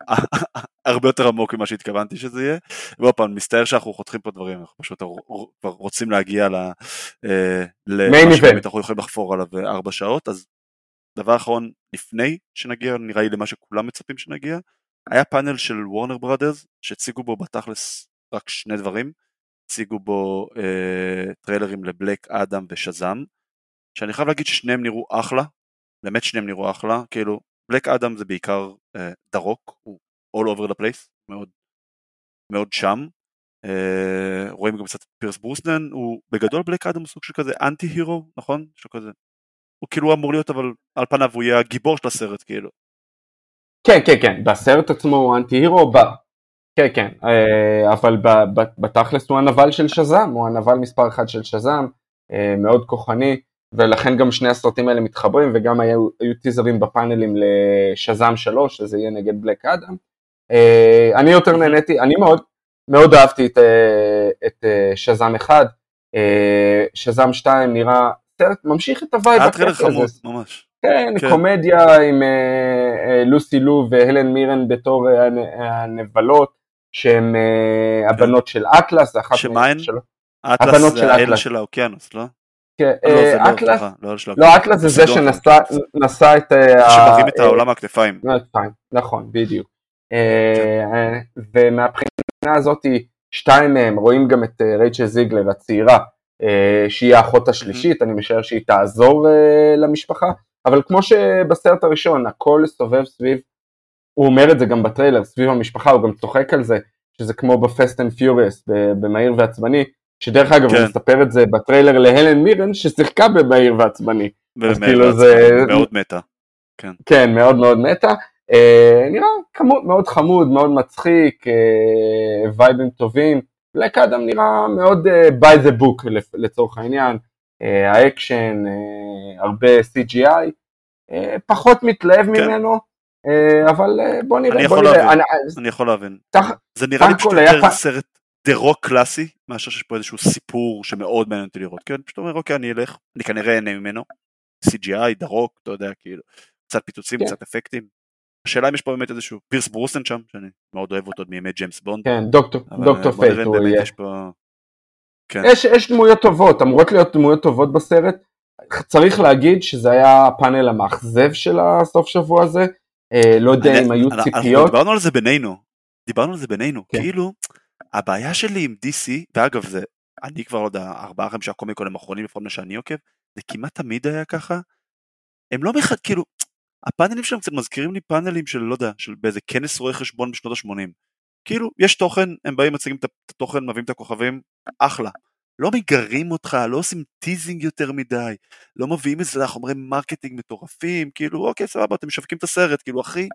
הרבה יותר עמוק ממה שהתכוונתי שזה יהיה. ועוד פעם, מצטער שאנחנו חותכים פה דברים, אנחנו פשוט כבר רוצים להגיע ל... אה, למה אנחנו יכולים לחפור עליו ארבע שעות, אז דבר אחרון, לפני שנגיע, נראה לי למה שכולם מצפים שנגיע, היה פאנל של וורנר בראדרס, שהציגו בו בתכלס רק שני דברים, הציגו בו אה, טריילרים לבלק אדם ושזאם, שאני חייב להגיד ששניהם נראו אחלה, באמת שניהם נראו אחלה, כאילו בלק אדם זה בעיקר uh, רוק, הוא all over the place, מאוד, מאוד שם. Uh, רואים גם קצת פירס ברוסנן, הוא בגדול בלק אדם הוא סוג של כזה anti hero, נכון? לו כזה. הוא כאילו אמור להיות אבל על פניו הוא יהיה הגיבור של הסרט כאילו. כן כן כן, בסרט עצמו הוא אנטי הירו, ב... כן כן, uh, אבל בתכלס הוא הנבל של שזאם, הוא הנבל מספר אחד של שזאם, uh, מאוד כוחני. ולכן גם שני הסרטים האלה מתחברים וגם היו, היו טיזרים בפאנלים לשזאם 3 שזה יהיה נגד בלק אדם. Uh, אני יותר נהניתי, אני מאוד מאוד אהבתי את, uh, את uh, שזאם 1, uh, שזאם 2 נראה סרט ממשיך את ה vibe הכיף חמוד ממש. כן, כן. קומדיה עם uh, לוסי לו והלן מירן בתור הנבלות שהן uh, הבנות של אטלס, אחת מהן? אטלס זה האל של האוקיינוס, לא? כן, לא, אטלס, לא אטלס זה זה שנשא את ה... שמרים את העולם מהכתפיים. נכון, בדיוק. כן. ומהבחינה הזאת, שתיים מהם, רואים גם את רייצ'ל זיגלר הצעירה, שהיא האחות השלישית, אני משער שהיא תעזור למשפחה, אבל כמו שבסרט הראשון, הכל סובב סביב, הוא אומר את זה גם בטריילר, סביב המשפחה, הוא גם צוחק על זה, שזה כמו בפסט אנד פיוריוס, במהיר ועצבני, שדרך אגב, כן. מספר את זה בטריילר להלן מירן ששיחקה במהיר ועצבני. אז כאילו זה... מאוד מתה. כן. כן, מאוד מאוד מתה. אה, נראה כאילו מאוד חמוד, מאוד מצחיק, אה, vibeים טובים. בלק אדם נראה מאוד אה, by the book לצורך העניין. אה, האקשן, אה, הרבה CGI. אה, פחות מתלהב כן. ממנו. אה, אבל אה, בוא נראה, אני בוא יכול נראה. להבין, אני יכול להבין. תח... זה נראה לי פשוט יותר סרט דה רוק קלאסי, מאשר שיש פה איזשהו סיפור שמאוד מעניין אותי לראות, כן, פשוט אומר אוקיי אני אלך, אני כנראה אהנה ממנו, CGI, דה רוק, אתה יודע, כאילו, קצת פיצוצים, כן. קצת אפקטים. השאלה אם יש פה באמת איזשהו פירס ברוסנן שם, שאני מאוד אוהב אותו עוד מימי ג'יימס בונד. כן, דוקטור, דוקטור פייט הוא יהיה. יש פה... כן. יש, יש דמויות טובות, אמורות להיות דמויות טובות בסרט. צריך להגיד שזה היה הפאנל המאכזב של הסוף שבוע הזה, אה, לא יודע אני, אם היו ציפיות. אנחנו דיברנו על זה בינינו, דיברנו על זה בינינו, כן. כאילו הבעיה שלי עם DC, ואגב זה, אני כבר לא יודע, ארבעה חמישה קומיקונים האחרונים לפחות מה שאני עוקב, זה כמעט תמיד היה ככה, הם לא מ... אחד, כאילו, הפאנלים שלהם קצת מזכירים לי פאנלים של, לא יודע, של באיזה כנס רואי חשבון בשנות ה-80. כאילו, יש תוכן, הם באים, מציגים את התוכן, מביאים את הכוכבים, אחלה. לא מגרים אותך, לא עושים teasing יותר מדי, לא מביאים איזה חומרי marketing מטורפים, כאילו, אוקיי, סבבה, אתם משווקים את הסרט, כאילו, הכי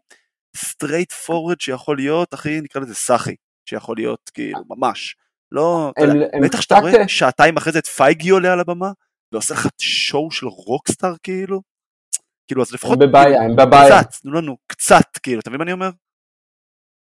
straightforward שיכול להיות, הכי, נקרא לזה סאחי. שיכול להיות כאילו ממש. לא, הם, יודע, הם בטח שאתה רואה שעתיים אחרי זה את פייגי עולה על הבמה ועושה לך שואו של רוקסטאר כאילו. כאילו אז לפחות הם בבעיה, הם בבעיה. קצת, תנו לנו קצת כאילו, אתה מבין מה אני אומר?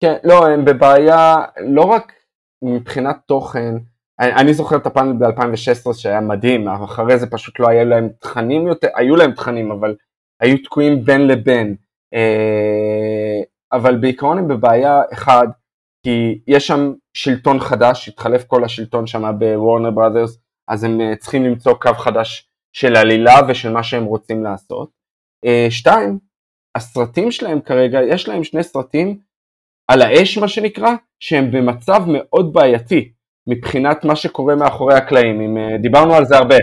כן, לא, הם בבעיה לא רק מבחינת תוכן, אני, אני זוכר את הפאנל ב-2016 שהיה מדהים, אחרי זה פשוט לא היה להם תכנים יותר, היו להם תכנים אבל היו תקועים בין לבין. אה, אבל בעיקרון הם בבעיה אחד, כי יש שם שלטון חדש, התחלף כל השלטון שם בוורנר בראדרס, אז הם אה, צריכים למצוא קו חדש של עלילה ושל מה שהם רוצים לעשות. אה, שתיים, הסרטים שלהם כרגע, יש להם שני סרטים על האש מה שנקרא, שהם במצב מאוד בעייתי מבחינת מה שקורה מאחורי הקלעים, עם, אה, דיברנו על זה הרבה,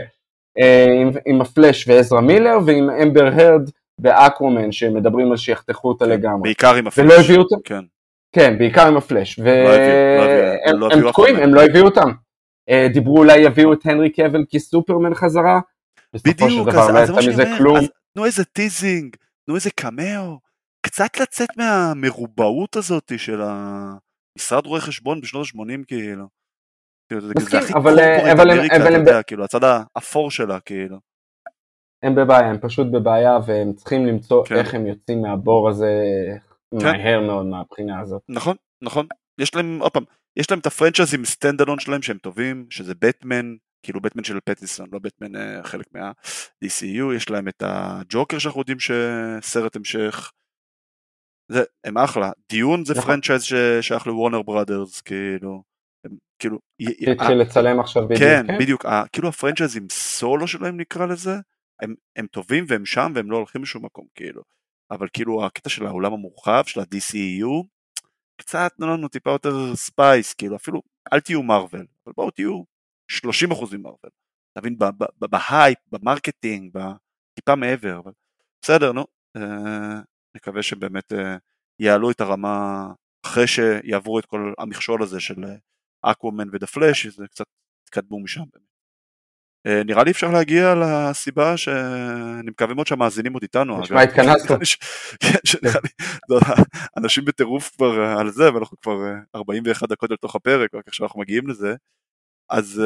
עם, עם הפלאש ועזרא מילר ועם אמבר הרד באקווהמן שמדברים על שיחתכו אותה לגמרי. בעיקר עם הפלאש. ולא הביאו אותם? כן. כן, בעיקר עם הפלאש. והם לא הביאו תקועים, הם לא הביאו אותם. אה, דיברו אולי יביאו את הנרי קאוויל כסופרמן חזרה. בדיוק, אז זה מה שאני אומר, תנו איזה teasing, תנו איזה come on, קצת לצאת מהמרובעות הזאת של המשרד רואי חשבון בשנות ה-80 כאילו. מסכים, אבל הם... כאילו, הצד האפור שלה כאילו. הם בבעיה, הם פשוט בבעיה והם צריכים למצוא כן. איך הם יוצאים מהבור הזה כן. מהר מאוד מהבחינה הזאת. נכון, נכון. יש להם, עוד פעם, יש להם את הפרנצ'ייזים stand alone שלהם שהם טובים, שזה בטמן, כאילו בטמן של פטיסון, לא בטמן אה, חלק מה-DCU, יש להם את הג'וקר שאנחנו יודעים שסרט המשך. זה, הם אחלה. דיון זה נכון. franchise ששייך לוורנר בראדרס, כאילו. הם, כאילו... התחיל לצלם עכשיו בדיוק. כן, כן? בדיוק. כאילו הפרנצ'ייזים סולו שלהם נקרא לזה, הם, הם טובים והם שם והם לא הולכים לשום מקום, כאילו. אבל כאילו הקטע של העולם המורחב, של ה-DCEU, קצת תנו לנו טיפה יותר space, כאילו אפילו אל תהיו מרוויל, אבל בואו תהיו 30% ממרוויל. אתה מבין, בהייפ, ב marketing, טיפה מעבר, אבל בסדר, נו, אה, נקווה שבאמת אה, יעלו את הרמה אחרי שיעברו את כל המכשול הזה של אקוומן ודה פלאש, זה קצת יתקדמו משם. אה, נראה לי אפשר להגיע לסיבה שאני מקווה מאוד שהמאזינים עוד איתנו. נשמע התכנסנו. כן, לא, אנשים בטירוף כבר על זה ואנחנו כבר 41 אה, דקות לתוך הפרק רק עכשיו אנחנו מגיעים לזה. אז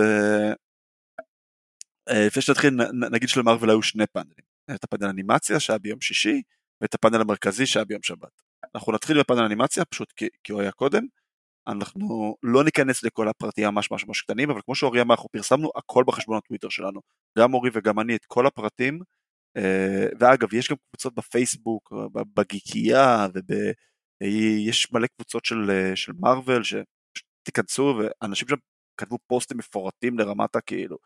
אה, לפני שנתחיל נגיד שלמרוויל היו שני פאנלים. את הפאנל אנימציה שהיה ביום שישי ואת הפאנל המרכזי שהיה ביום שבת. אנחנו נתחיל בפאנל אנימציה פשוט כי הוא היה קודם. אנחנו לא ניכנס לכל הפרטים ממש ממש ממש קטנים, אבל כמו שאורי אמר, אנחנו פרסמנו הכל בחשבון הטוויטר שלנו, גם אורי וגם אני את כל הפרטים, אה, ואגב, יש גם קבוצות בפייסבוק, בגיקייה, ויש מלא קבוצות של, אה, של מרוויל, שתיכנסו, ואנשים שם כתבו פוסטים מפורטים לרמת הכאילו,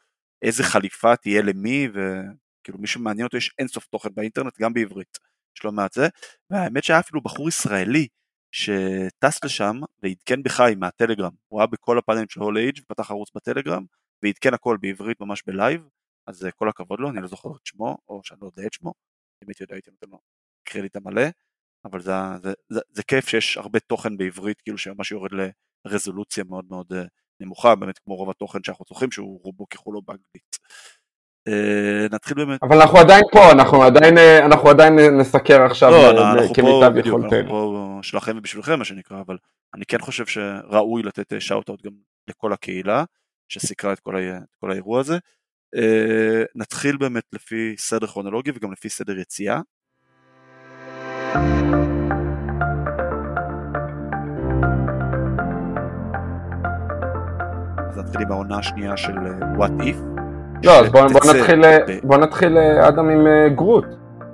איזה חליפה תהיה למי, וכאילו מי שמעניין אותו יש אינסוף תוכן באינטרנט, גם בעברית, יש לא מעט זה, והאמת שהיה אפילו בחור ישראלי, שטס לשם ועדכן בחי מהטלגרם, הוא היה בכל הפאנלים של הול אייג' ופתח ערוץ בטלגרם ועדכן הכל בעברית ממש בלייב, אז כל הכבוד לו, אני לא זוכר את שמו, או שאני לא יודע את שמו, אם הייתי יודע הייתי נותן לו קרדיט המלא, אבל זה, זה, זה, זה כיף שיש הרבה תוכן בעברית, כאילו שממש יורד לרזולוציה מאוד מאוד אה, נמוכה, באמת כמו רוב התוכן שאנחנו צורכים, שהוא רובו ככולו באנגלית. אה, נתחיל באמת. אבל אנחנו עדיין פה, אנחנו עדיין, אה, אנחנו עדיין נסקר עכשיו לא, כמיטב יכולתנו. אנחנו פה שלכם ובשבילכם מה שנקרא, אבל אני כן חושב שראוי לתת שאוט אאוט גם לכל הקהילה שסיקרה את כל, ה... כל האירוע הזה. נתחיל באמת לפי סדר כרונולוגי וגם לפי סדר יציאה. אז נתחיל עם העונה השנייה של What If. לא, אז בוא, בוא, נתחיל, בוא נתחיל אדם עם אה, גרוט,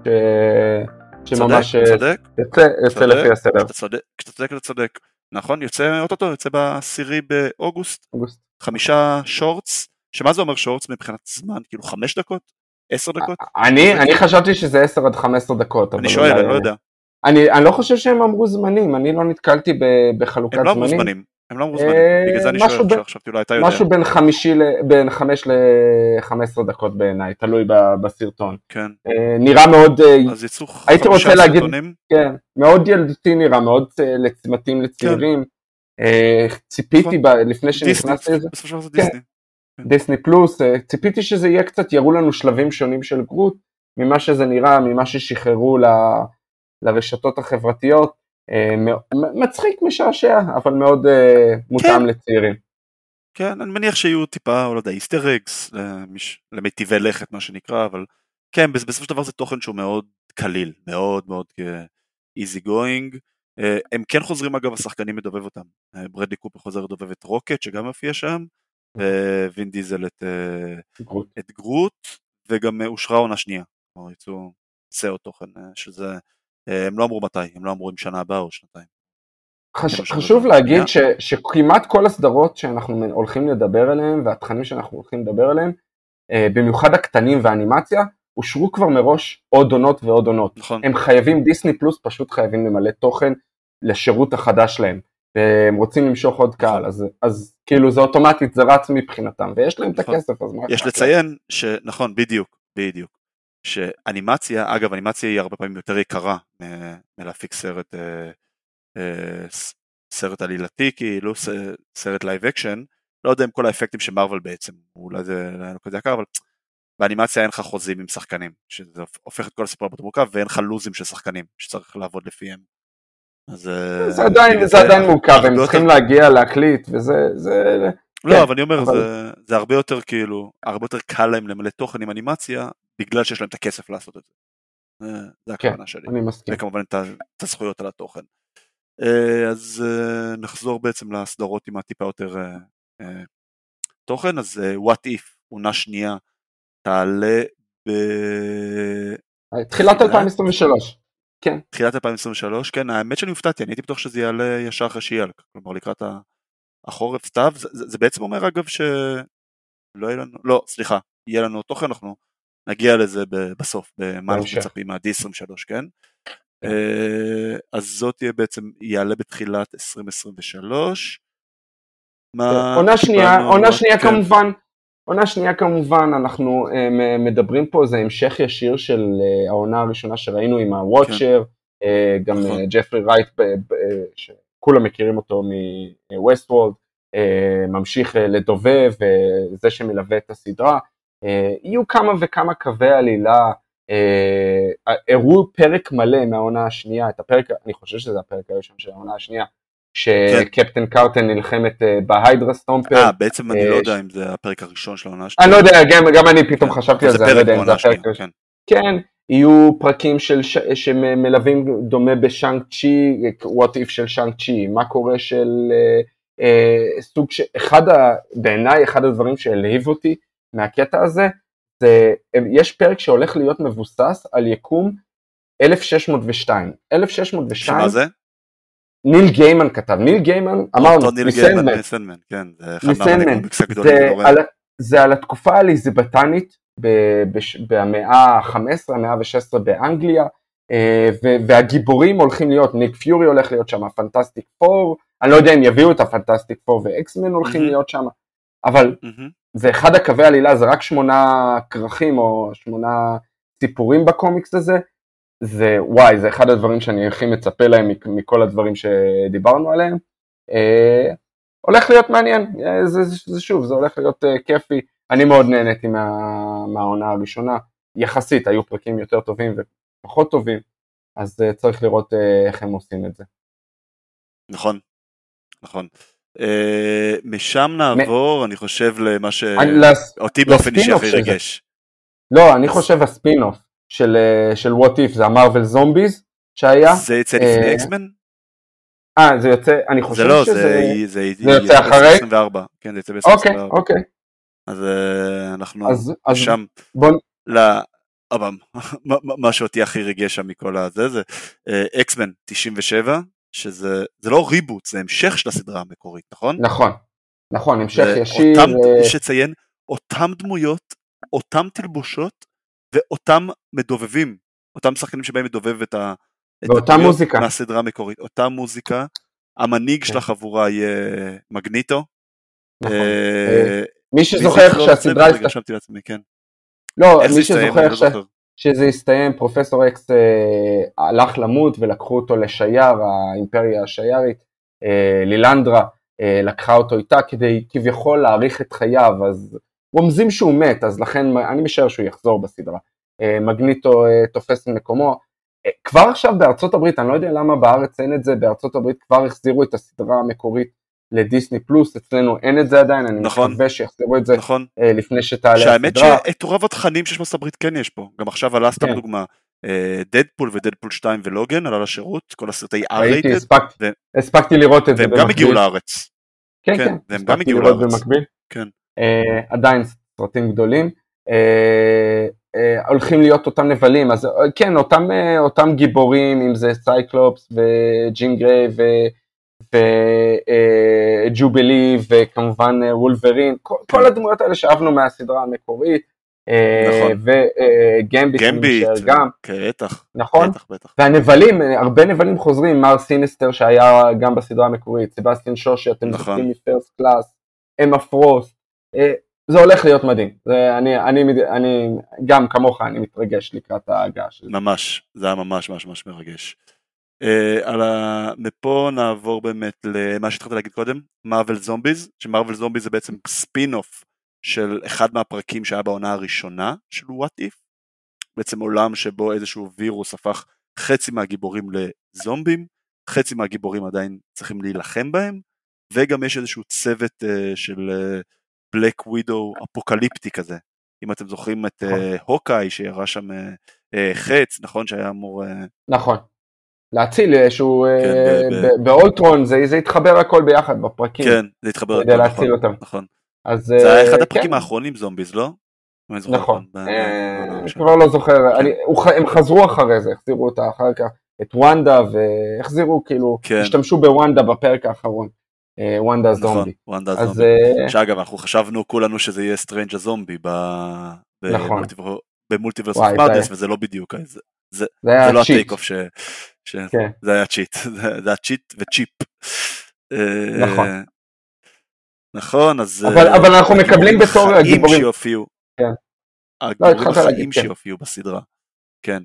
ש... שממש אה, צודק, יוצא, יוצא לפי הסדר. כשאתה צודק אתה צודק, נכון, יוצא אוטוטו, יוצא בעשירי באוגוסט, אוגוסט. חמישה שורטס, שמה זה אומר שורטס מבחינת זמן, כאילו חמש דקות? עשר דקות? אני, אני חשבתי שזה עשר עד חמש עשרה דקות. אני שואל, אני לא יודע. אני, אני לא חושב שהם אמרו זמנים, אני לא נתקלתי בחלוקת זמנים. הם לא אמרו זמנים. הם לא מוזמנים, אה, בגלל זה אני שואל עכשיו, חשבתי אולי אתה יודע. משהו בין חמישי, בין חמש לחמש עשרה דקות בעיניי, תלוי בסרטון. כן. אה, נראה מאוד, אה, אז יצאו הייתי רוצה להגיד, כן, מאוד ילדותי נראה, מאוד מתאים לצעירים. ציפיתי נכון. לפני שנכנסתי לזה, בסופו של דבר זה דיסני. כן. דיסני פלוס, ציפיתי שזה יהיה קצת, יראו לנו שלבים שונים של גרוט, ממה שזה נראה, ממה ששחררו לרשתות החברתיות. אה, מצחיק, משעשע, אבל מאוד אה, מותאם כן. לצעירים. כן, אני מניח שיהיו טיפה, או לא יודע, Easter eggs, למיטיבי לכת מה שנקרא, אבל כן, בסופו של דבר זה תוכן שהוא מאוד קליל, מאוד מאוד easy going. אה, הם כן חוזרים אגב, השחקנים מדובב אותם. ברדלי קופר חוזר לדובב את רוקט, שגם מופיע שם, וין דיזל את גרוט, את גרוט וגם אושרה עונה שנייה. כלומר, יצאו סאו תוכן, שזה הם לא אמרו מתי, הם לא אמרו אם שנה הבאה או שנתיים. חש, חשוב להגיד ש, שכמעט כל הסדרות שאנחנו הולכים לדבר עליהן והתכנים שאנחנו הולכים לדבר עליהם, במיוחד הקטנים והאנימציה, אושרו כבר מראש עוד עונות ועוד עונות. נכון. הם חייבים, דיסני פלוס פשוט חייבים למלא תוכן לשירות החדש שלהם. והם רוצים למשוך עוד קהל, נכון. אז, אז כאילו זה אוטומטית, זה רץ מבחינתם, ויש להם את נכון. הכסף, אז מה... יש לציין שנכון, בדיוק, בדיוק, שאנימציה, אגב אנימציה היא הרבה פעמים יותר יקרה מלהפיק סרט, אה, אה, סרט עלילתי כאילו, סרט live action, לא יודע אם כל האפקטים של מרוויל בעצם, אולי זה לא כזה יקר, אבל באנימציה אין לך חוזים עם שחקנים, שזה הופך את כל הסיפור הרבה מורכב, ואין לך לוזים של שחקנים שצריך לעבוד לפיהם. אז... אה, זה עדיין, זה עדיין מורכב, הם צריכים להגיע להקליט, וזה... זה... לא, כן, אבל אני אומר, אבל... זה, זה הרבה יותר כאילו, הרבה יותר קל להם למלא תוכן עם אנימציה, בגלל שיש להם את הכסף לעשות את זה. זה כן, הכוונה שלי. אני מסכים. וכמובן את הזכויות על התוכן. אה, אז אה, נחזור בעצם לסדרות עם הטיפה יותר תוכן, אז what if, עונה שנייה, תעלה ב... תחילת 2023. כן. תחילת 2023, כן, האמת שאני הופתעתי, אני הייתי בטוח שזה יעלה ישר אחרי שיהיה, כלומר לקראת החורף סתיו, זה, זה, זה בעצם אומר אגב שלא יהיה לנו, לא, סליחה, יהיה לנו תוכן, אנחנו נגיע לזה בסוף, במה אנחנו מצפים מה-D23, כן? אה, אז זאת תהיה בעצם, יעלה בתחילת 2023. עונה שנייה, עונה שנייה כן. כמובן, עונה שנייה כמובן, אנחנו uh, מדברים פה, זה המשך ישיר של uh, העונה הראשונה שראינו עם הוואצ'ר, כן. גם נכון. ג'פרי רייט, שכולם מכירים אותו מ-Westworld, ממשיך לדובב, וזה שמלווה את הסדרה. Uh, יהיו כמה וכמה קווי עלילה, uh, הראו פרק מלא מהעונה השנייה, את הפרק, אני חושב שזה הפרק הראשון של העונה השנייה, שקפטן קארטן נלחמת אה, ב-Hydra Stomper. אה, בעצם אני לא אה, יודע אם זה הפרק הראשון של העונה השנייה. אני לא יודע, גם אני פתאום כן. חשבתי על זה, אני לא יודע אם זה הפרק הראשון. כן. יהיו פרקים שמלווים דומה בשאנג צ'י, what if של שאנג צ'י, מה קורה של אה, סוג ש... אחד, בעיניי אחד הדברים שהלהיב אותי מהקטע הזה, זה, יש פרק שהולך להיות מבוסס על יקום 1602. 1602, שמה זה? ניל גיימן כתב, ניל גיימן אמרנו, מסנדמן, כן, זה אחד מהקומיקס הגדולים. זה על התקופה האליזבטנית במאה ה-15, המאה ה-16 באנגליה, אה, והגיבורים הולכים להיות, ניק פיורי הולך להיות שם, פנטסטיק פור, אני לא יודע אם יביאו את הפנטסטיק פור ואקסמן הולכים להיות שם, אבל זה אחד הקווי עלילה, זה רק שמונה כרכים או שמונה סיפורים בקומיקס הזה, זה וואי, זה אחד הדברים שאני הכי מצפה להם מכל הדברים שדיברנו עליהם. אה, הולך להיות מעניין, אה, זה, זה, זה שוב, זה הולך להיות אה, כיפי. אני מאוד נהניתי מה, מהעונה הראשונה, יחסית, היו פרקים יותר טובים ופחות טובים, אז אה, צריך לראות אה, איך הם עושים את זה. נכון, נכון. אה, משם נעבור. אני חושב, למה שאותי באופן אישי הכי ריגש. לא, אני חושב הספינוף. של, אה, של What If, זה המרוויל זומביז שהיה. זה יצא לפני אקסמן? אה, זה יוצא, אני חושב זה לא, שזה... זה, זה, זה יוצא אחרי? 24, כן, זה יוצא ב-24. אוקיי, אוקיי. אז אנחנו אז, שם, מה שאותי הכי ריגש שם מכל הזה זה אקסמן uh, 97, שזה זה לא ריבוט, זה המשך של הסדרה המקורית, נכון? נכון, נכון, המשך ישיר. אותם, יש לציין, אותם דמויות, אותם תלבושות, ואותם מדובבים, אותם שחקנים שבאים מדובב את ה... ואותה מוזיקה. מהסדרה המקורית, אותה מוזיקה, המנהיג של כן. החבורה יהיה מגניטו. נכון. אה, מי שזוכר שהסדרה... כן. לא, מי שזוכר שזה הסתיים, פרופסור אקס אה, הלך למות ולקחו אותו לשייר, האימפריה השיירית, אה, לילנדרה, לקחה אותו איתה כדי כביכול להאריך את חייו, אז רומזים שהוא מת, אז לכן אני משער שהוא יחזור בסדרה. אה, מגניטו אה, תופס מקומו. אה, כבר עכשיו בארצות הברית, אני לא יודע למה בארץ אין את זה, בארצות הברית כבר החזירו את הסדרה המקורית לדיסני פלוס, אצלנו אין את זה עדיין, אני נכון, מקווה שיחזרו את זה נכון. לפני שתעלה הסדרה. שהאמת שאת רוב התכנים שיש בארצות הברית כן יש פה, גם עכשיו עלה סתם כן. דוגמה, דדפול ודדפול 2 ולוגן עלה לשירות, כל הסרטי R-rated. הספקתי לראות את זה במקביל. והם גם הגיעו לארץ. כן, כן, כן הספקתי לראות במקביל. כן. Uh, עדיין סרטים גדולים. Uh, אה, הולכים להיות אותם נבלים, אז כן, אותם, אותם גיבורים, אם זה סייקלופס וג'ין גריי וג'ובלי וכמובן וולברין, כל, כל כן. הדמויות האלה שאהבנו מהסדרה המקורית, נכון. וגמביט, גמביט, גם, בטח, נכון, בטח, בטח. והנבלים, הרבה נבלים חוזרים, מר סינסטר שהיה גם בסדרה המקורית, סבסטיאן שו, אתם נכון. זוכרים מ-First Class, אמה פרוסט, זה הולך להיות מדהים, זה, אני, אני, אני, גם כמוך אני מתרגש לקראת ההגעה שלי. ממש, זה היה ממש ממש ממש מרגש. Uh, על ה... מפה נעבור באמת למה שהתחלת להגיד קודם, Marvel Zombies, ש-Marvel Zombies זה בעצם ספין אוף של אחד מהפרקים שהיה בעונה הראשונה של What If, בעצם עולם שבו איזשהו וירוס הפך חצי מהגיבורים לזומבים, חצי מהגיבורים עדיין צריכים להילחם בהם, וגם יש איזשהו צוות uh, של בלק uh, ווידו אפוקליפטי כזה, אם אתם זוכרים את נכון. uh, הוקאי שירה שם uh, uh, חץ, נכון שהיה אמור... Uh... נכון. להציל איזשהו, כן, באולטרון זה, התחבר הכל ביחד בפרקים. כן, זה התחבר הכל, נכון, אותם. נכון. אז, זה היה אחד כן. הפרקים האחרונים זומביז, לא? נכון, אני כבר לא זוכר, כן. הם חזרו אחרי זה, החזירו אותה אחר כך, את וונדה, והחזירו כאילו, השתמשו בוונדה בפרק האחרון. וונדה זומבי. נכון, וונדה זומבי. שאגב, אנחנו חשבנו כולנו שזה יהיה סטרנג' הזומבי נכון. ב-Multiverse of Madness, וזה לא בדיוק, זה לא ה-take off ש... זה היה cheat, זה היה cheat ו-cheap. נכון. נכון, אז... אבל, אה, אבל אנחנו מקבלים בתור הגיבורים שיופיעו. כן. הגיבורים לא, החיים כן. שיופיעו בסדרה. כן.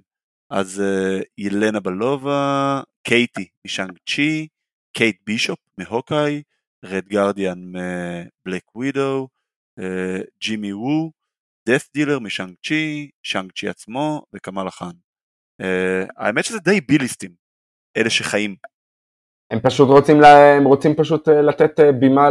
אז uh, ילנה בלובה, קייטי משאנג צ'י, קייט בישופ מ-Hawkeye, Red Guardian מ-Black Widow, ג'ימי וו, Death Dealer משאנג צ'י, שאנג צ'י עצמו וקמאלה חאן. Uh, האמת שזה די B-listים, אלה שחיים הם פשוט רוצים, לה, הם רוצים פשוט אה, לתת אה, בימה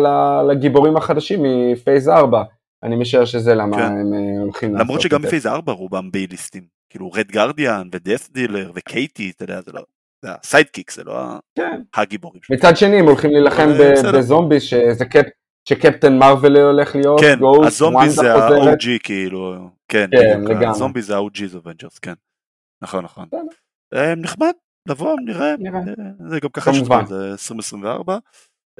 לגיבורים החדשים מ-phase 4. אני משער שזה למה כן. הם הולכים לעשות את זה. למרות שגם ב-phase 4 רובם B-listים. כאילו Red Guardian ו-Death Dealer וקייטי, אתה יודע, זה לא... זה ה-sidekick, זה לא כן. הגיבורים. מצד שני הם הולכים להילחם בזומבי שזה קפ... שקפטן מרוויל הולך להיות, כן, הזומבי זה ה-OG כאילו, כן, כן לגמרי. הזומבי זה ה-OG's Avengers, כן, נכון נכון. נחמד, נבוא, נראה. אה, זה גם ככה שטוב, זה 2024.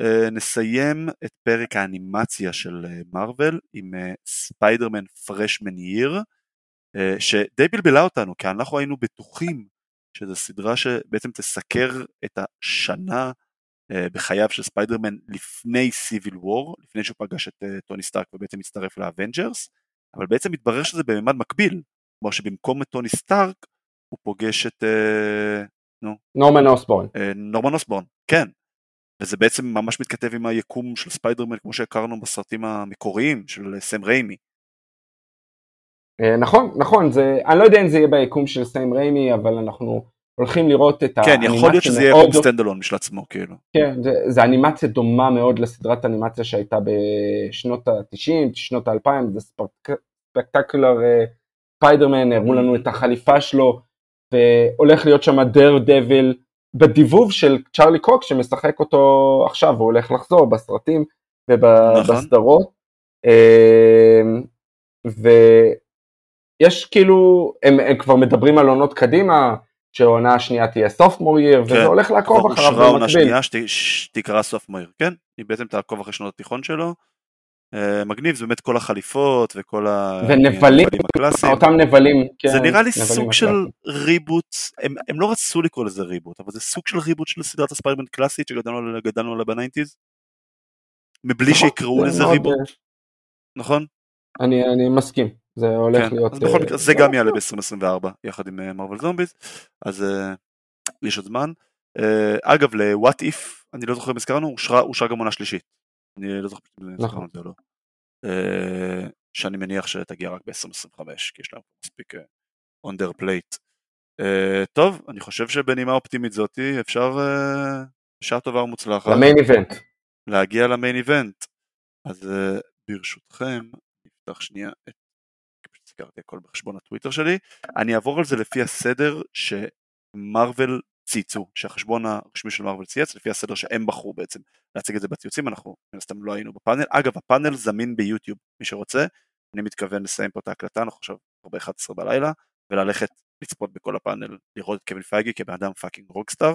אה, נסיים את פרק האנימציה של מארוול אה, עם Spider-Man Freshman Year, שדי בלבלה אותנו, כי אנחנו היינו בטוחים שזו סדרה שבעצם תסקר את השנה בחייו של ספיידרמן לפני Civil War, לפני שהוא פגש את טוני סטארק ובעצם הצטרף לאבנג'רס, אבל בעצם מתברר שזה בממד מקביל, כלומר שבמקום את טוני סטארק הוא פוגש את נו. נורמן אוסבורן. אה, נורמן אוסבורן, כן. וזה בעצם ממש מתכתב עם היקום של ספיידרמן כמו שהכרנו בסרטים המקוריים של סם ריימי. אה, נכון, נכון, זה, אני לא יודע אם זה יהיה ביקום של סם ריימי, אבל אנחנו הולכים לראות את האנימציה כן, יכול להיות שזה יהיה יקום standalone משל עצמו, כאילו. כן, זה, זה אנימציה דומה מאוד לסדרת אנימציה שהייתה בשנות ה-90, שנות ה-2000, זה Spectacular ספיידרמן, הראו לנו את החליפה שלו, והולך להיות שם דר דביל בדיבוב של צ'ארלי קוק שמשחק אותו עכשיו, הוא הולך לחזור בסרטים ובסדרות. נכון. אמ, ויש כאילו, הם, הם כבר מדברים על עונות קדימה, שהעונה השנייה תהיה סופמור ייר, כן. וזה הולך לעקוב אחריו במקביל. אושרה עונה שנייה שתקרא סופמור ייר, כן? היא בעצם תעקוב אחרי שנות התיכון שלו. אה, מגניב, זה באמת כל החליפות וכל הנבלים הקלאסיים. אותם נבלים. כן, זה נראה לי סוג של reboot, הם, הם לא רצו לקרוא לזה reboot, אבל זה סוג של reboot של סדרת הספיידרמן קלאסית שגדלנו עליה ב-nineties. מבלי נכון, שיקראו לזה reboot, אה, נכון? אני, אני מסכים, זה הולך כן, להיות... אז בכל מקרה, זה גם יעלה ב-2024 יחד עם Marvel Zombies, אז יש עוד זמן. אגב, ל-What If, אני לא זוכר אם הזכרנו, אושרה גם עונה שלישית. אני לא זוכר נכון. זה לא. אה, שאני מניח שתגיע רק ב-2025 כי יש להם מספיק אה, on their plate. Uh, טוב, אני חושב שבנימה אופטימית זאתי אפשר בשעה טובה ומוצלחת. למיין איבנט. להגיע למיין איבנט. אז ברשותכם, נפתח שנייה את... סגרתי הכל בחשבון הטוויטר שלי. אני אעבור על זה לפי הסדר שמרוויל צייצו, שהחשבון הרשמי של מרוויל צייץ, לפי הסדר שהם בחרו בעצם להציג את זה בציוצים, אנחנו מן הסתם לא היינו בפאנל. אגב, הפאנל זמין ביוטיוב, מי שרוצה, אני מתכוון לסיים פה את ההקלטה, אנחנו עכשיו ב-11 בלילה, וללכת לצפות בכל הפאנל, לראות את קווין פייגי כבן אדם fucking rockstar.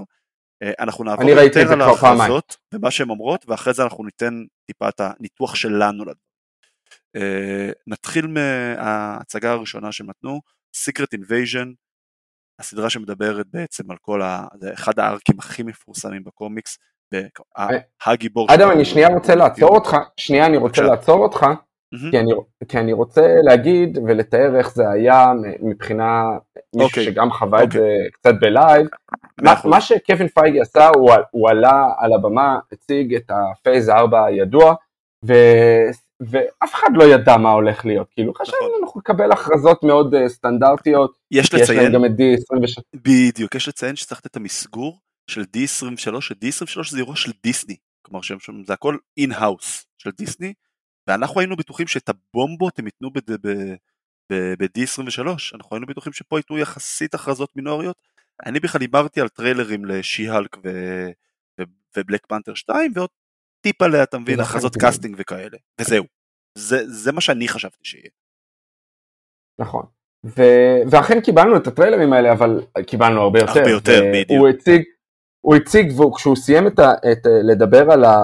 אנחנו נעבור יותר על ההכרזות ומה שהן אומרות, ואחרי זה אנחנו ניתן טיפה את הניתוח שלנו לדבר. Uh, נתחיל מההצגה הראשונה שהם נתנו, Secret Invasion, הסדרה שמדברת בעצם על כל ה... זה אחד ה-arcים הכי מפורסמים בקומיקס, הגיבור... אדם, אני שנייה רוצה לעצור אותך, שנייה אני רוצה לעצור אותך, כי, אני, כי אני רוצה להגיד ולתאר איך זה היה מבחינה מישהו okay. אוקיי. שגם חווה okay. את זה אוקיי. קצת בלייב. מה, מה שקווין פייגי עשה, הוא, הוא עלה על הבמה, הציג את ה-phase 4 הידוע, ואף אחד לא ידע מה הולך להיות, כאילו חשבנו נכון. אנחנו נקבל הכרזות מאוד uh, סטנדרטיות, יש לציין, יש גם את D23. בדיוק, יש לציין שצריך את המסגור של D23, ש-D23 זה אירוע של דיסני, כלומר שהם, זה הכל in-house של דיסני, ואנחנו היינו בטוחים שאת הבומבות הם ייתנו ב-D23, אנחנו היינו בטוחים שפה ייתנו יחסית הכרזות מינוריות, אני בכלל דיברתי על טריילרים ל She-Hulk ו Black Panther 2 ועוד טיפ עליה, אתה מבין, הכרזות casting וכאלה, וזהו. זה, זה מה שאני חשבתי שיהיה. נכון. ו... ואכן קיבלנו את הטריילרים האלה, אבל קיבלנו הרבה יותר. הרבה יותר, בדיוק. הוא הציג, הוא הציג, וכשהוא סיים את ה... את... לדבר על, ה...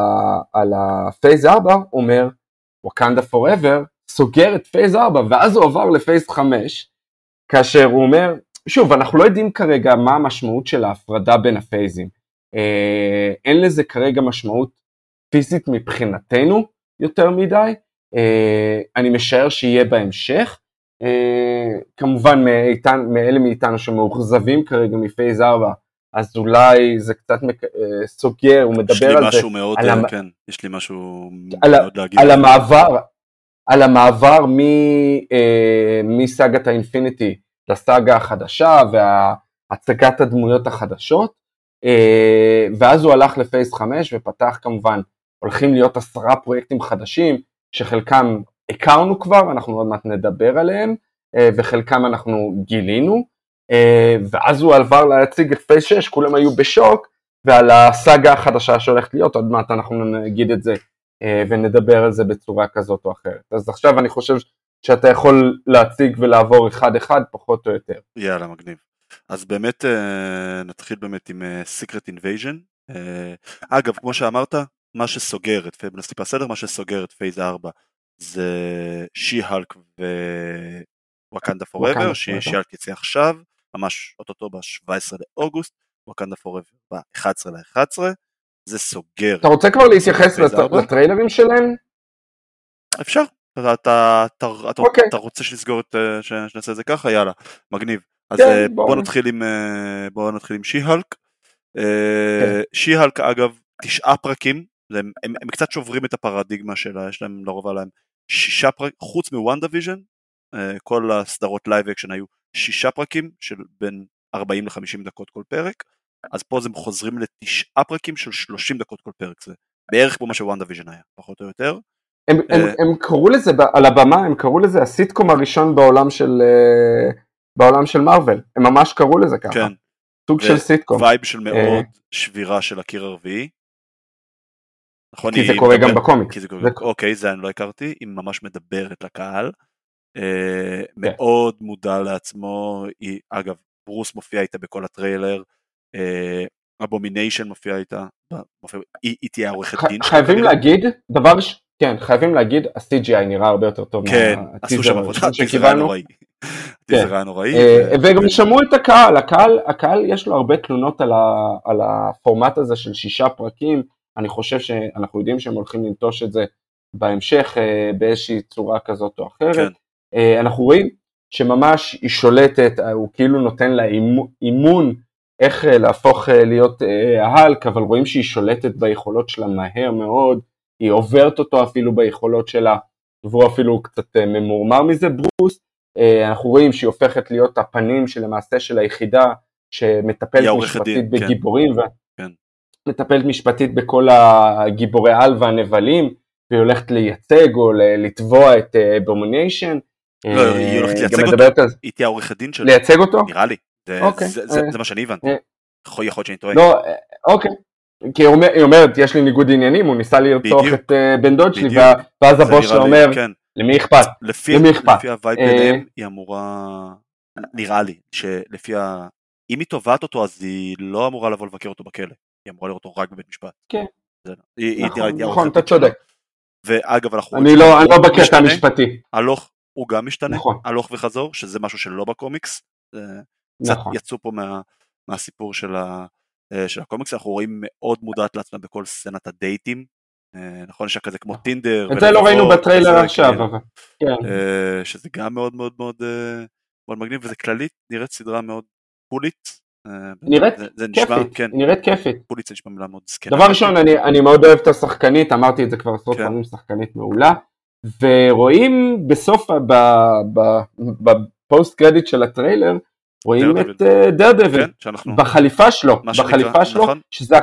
על ה phase 4, הוא אומר, Wakanda Forever, סוגר את phase 4, ואז הוא עבר ל phase 5, כאשר הוא אומר, שוב, אנחנו לא יודעים כרגע מה המשמעות של ההפרדה בין הפייזים. אה, אין לזה כרגע משמעות פיזית מבחינתנו יותר מדי, אה, אני משער שיהיה בהמשך. אה, כמובן מאיתן, מאלה מאיתנו שמאוכזבים כרגע מפייז 4, אז אולי זה קצת מק... אה, סוגר, הוא מדבר על זה. יש לי משהו מאוד, על המ... כן, יש לי משהו על מאוד להגיד. על המעבר, על המעבר מ, אה, מסאגת האינפיניטי לסאגה החדשה והצגת הדמויות החדשות, אה, ואז הוא הלך לפייס 5 ופתח כמובן, הולכים להיות עשרה פרויקטים חדשים, שחלקם הכרנו כבר, אנחנו עוד מעט נדבר עליהם, אה, וחלקם אנחנו גילינו. אה, ואז הוא עבר להציג את פייס 6, כולם היו בשוק, ועל הסאגה החדשה שהולכת להיות, עוד מעט אנחנו נגיד את זה אה, ונדבר על זה בצורה כזאת או אחרת. אז עכשיו אני חושב שאתה יכול להציג ולעבור אחד אחד פחות או יותר. יאללה, מגניב. אז באמת נתחיל באמת עם Secret Invasion. אגב, כמו שאמרת, מה שסוגר את, phase, טיפה סדר, מה שסוגר את phase 4 זה She-Hulk ו Wakanda Forever, She-Hulk יצא עכשיו. ממש אוטוטו ב-17 לאוגוסט, Wakanda Forever ב-11 ל-11, זה סוגר. אתה רוצה כבר להתייחס לטריילרים שלהם? אפשר, אתה, אתה, אתה, okay. אוקיי. אתה רוצה שנסגור את, אה, שנעשה את זה ככה? יאללה, מגניב. אז כן, אה, בוא, בוא נתחיל עם, אה, בוא נתחיל עם She-Hulk. כן. She-Hulk אגב, תשעה פרקים, הם, הם, הם קצת שוברים את הפרדיגמה שלה, יש להם לרוב עליהם שישה פרקים, חוץ מ WandaVision, כל הסדרות live action היו שישה פרקים של בין 40 ל-50 דקות כל פרק, אז פה הם חוזרים לתשעה פרקים של 30 דקות כל פרק, זה בערך כמו מה ש WandaVision היה, פחות או יותר. הם, הם, uh, הם קראו לזה על הבמה, הם קראו לזה הסיטקום הראשון בעולם של uh, בעולם של מארוול, הם ממש קראו לזה ככה. כן. סוג של סיטקום. וייב של מאוד שבירה של הקיר הרביעי. נכון, כי זה קורה מדבר, גם בקומיקס. זה... אוקיי, זה אני לא הכרתי, היא ממש מדברת לקהל. אה, כן. מאוד מודע לעצמו, היא, אגב, ברוס מופיע איתה בכל הטריילר, Abomination אה, מופיע איתה, מופיע, היא, היא תהיה עורכת דין. חייבים להגיד, דבר ש... כן, חייבים להגיד, ה-CGI נראה הרבה יותר טוב כן, עשו שם עבודה, הטיזר היה נוראי. הטיזר היה נוראי. וגם שמעו את הקהל, הקהל, הקהל יש לו הרבה תלונות על, ה, על הפורמט הזה של שישה פרקים, אני חושב שאנחנו יודעים שהם הולכים לנטוש את זה בהמשך אה, באיזושהי צורה כזאת או אחרת. כן. אה, אנחנו רואים שממש היא שולטת, אה, הוא כאילו נותן לה אימון איך להפוך להיות ההלק, אבל רואים שהיא שולטת ביכולות שלה מהר מאוד, היא עוברת אותו אפילו ביכולות שלה, והוא אפילו קצת ממורמר מזה, ברוס. אנחנו רואים שהיא הופכת להיות הפנים שלמעשה של היחידה שמטפלת משפטית כן. בגיבורים, כן. ומטפלת משפטית בכל הגיבורי על והנבלים, והיא הולכת לייצג או לתבוע את Abomination. לא, היא הולכת לייצג אותו, היא תהיה עורכת דין שלו. לייצג אותו? נראה לי, אוקיי. זה מה שאני הבנתי. אה. יכול להיות שאני טועה. לא, אה, אוקיי. כי היא אומרת, יש לי ניגוד עניינים, הוא ניסה לרצוח את אה, בן דוד שלי, ואז הבוס שלה אומר. למי אכפת? לפי, למי אכפת? לפי ה vibe אה, ביניהם היא אמורה, נראה לי, שלפי ה... אם היא תובעת אותו אז היא לא אמורה לבוא לבקר אותו בכלא, היא אמורה לראות אותו רק בבית משפט. כן. לא. נכון, נכון, אתה. צודק. ואגב אנחנו אני לא לא בקטע המשפטי. ה look הוא גם משתנה, נכון. הלוך וחזור, שזה משהו שלא בקומיקס. קצת נכון. יצאו פה מה, מהסיפור של, ה, אה, של הקומיקס, אנחנו רואים מאוד מודעת לעצמה בכל סצנת הדייטים. אה, נכון, יש כזה כמו טינדר. את זה לא ראינו בטריילר עכשיו, כאילו. אבל... כן. אה, שזה גם מאוד מאוד מאוד מאוד מגניב, וזה כללית נראית סדרה מאוד cool-ית. אה, נראית כיפית, כן, נראית כיפית. cool-ית זה נשמע מילה מאוד זקנה. דבר ראשון, אני, אני מאוד אוהב את השחקנית, אמרתי את זה כבר עשרות כן. פעמים, שחקנית מעולה, ורואים בסוף, ב post credit של הטריילר, רואים. את Daredevil, כן, בחליפה שלו, בחליפה שלו, נכון. שזה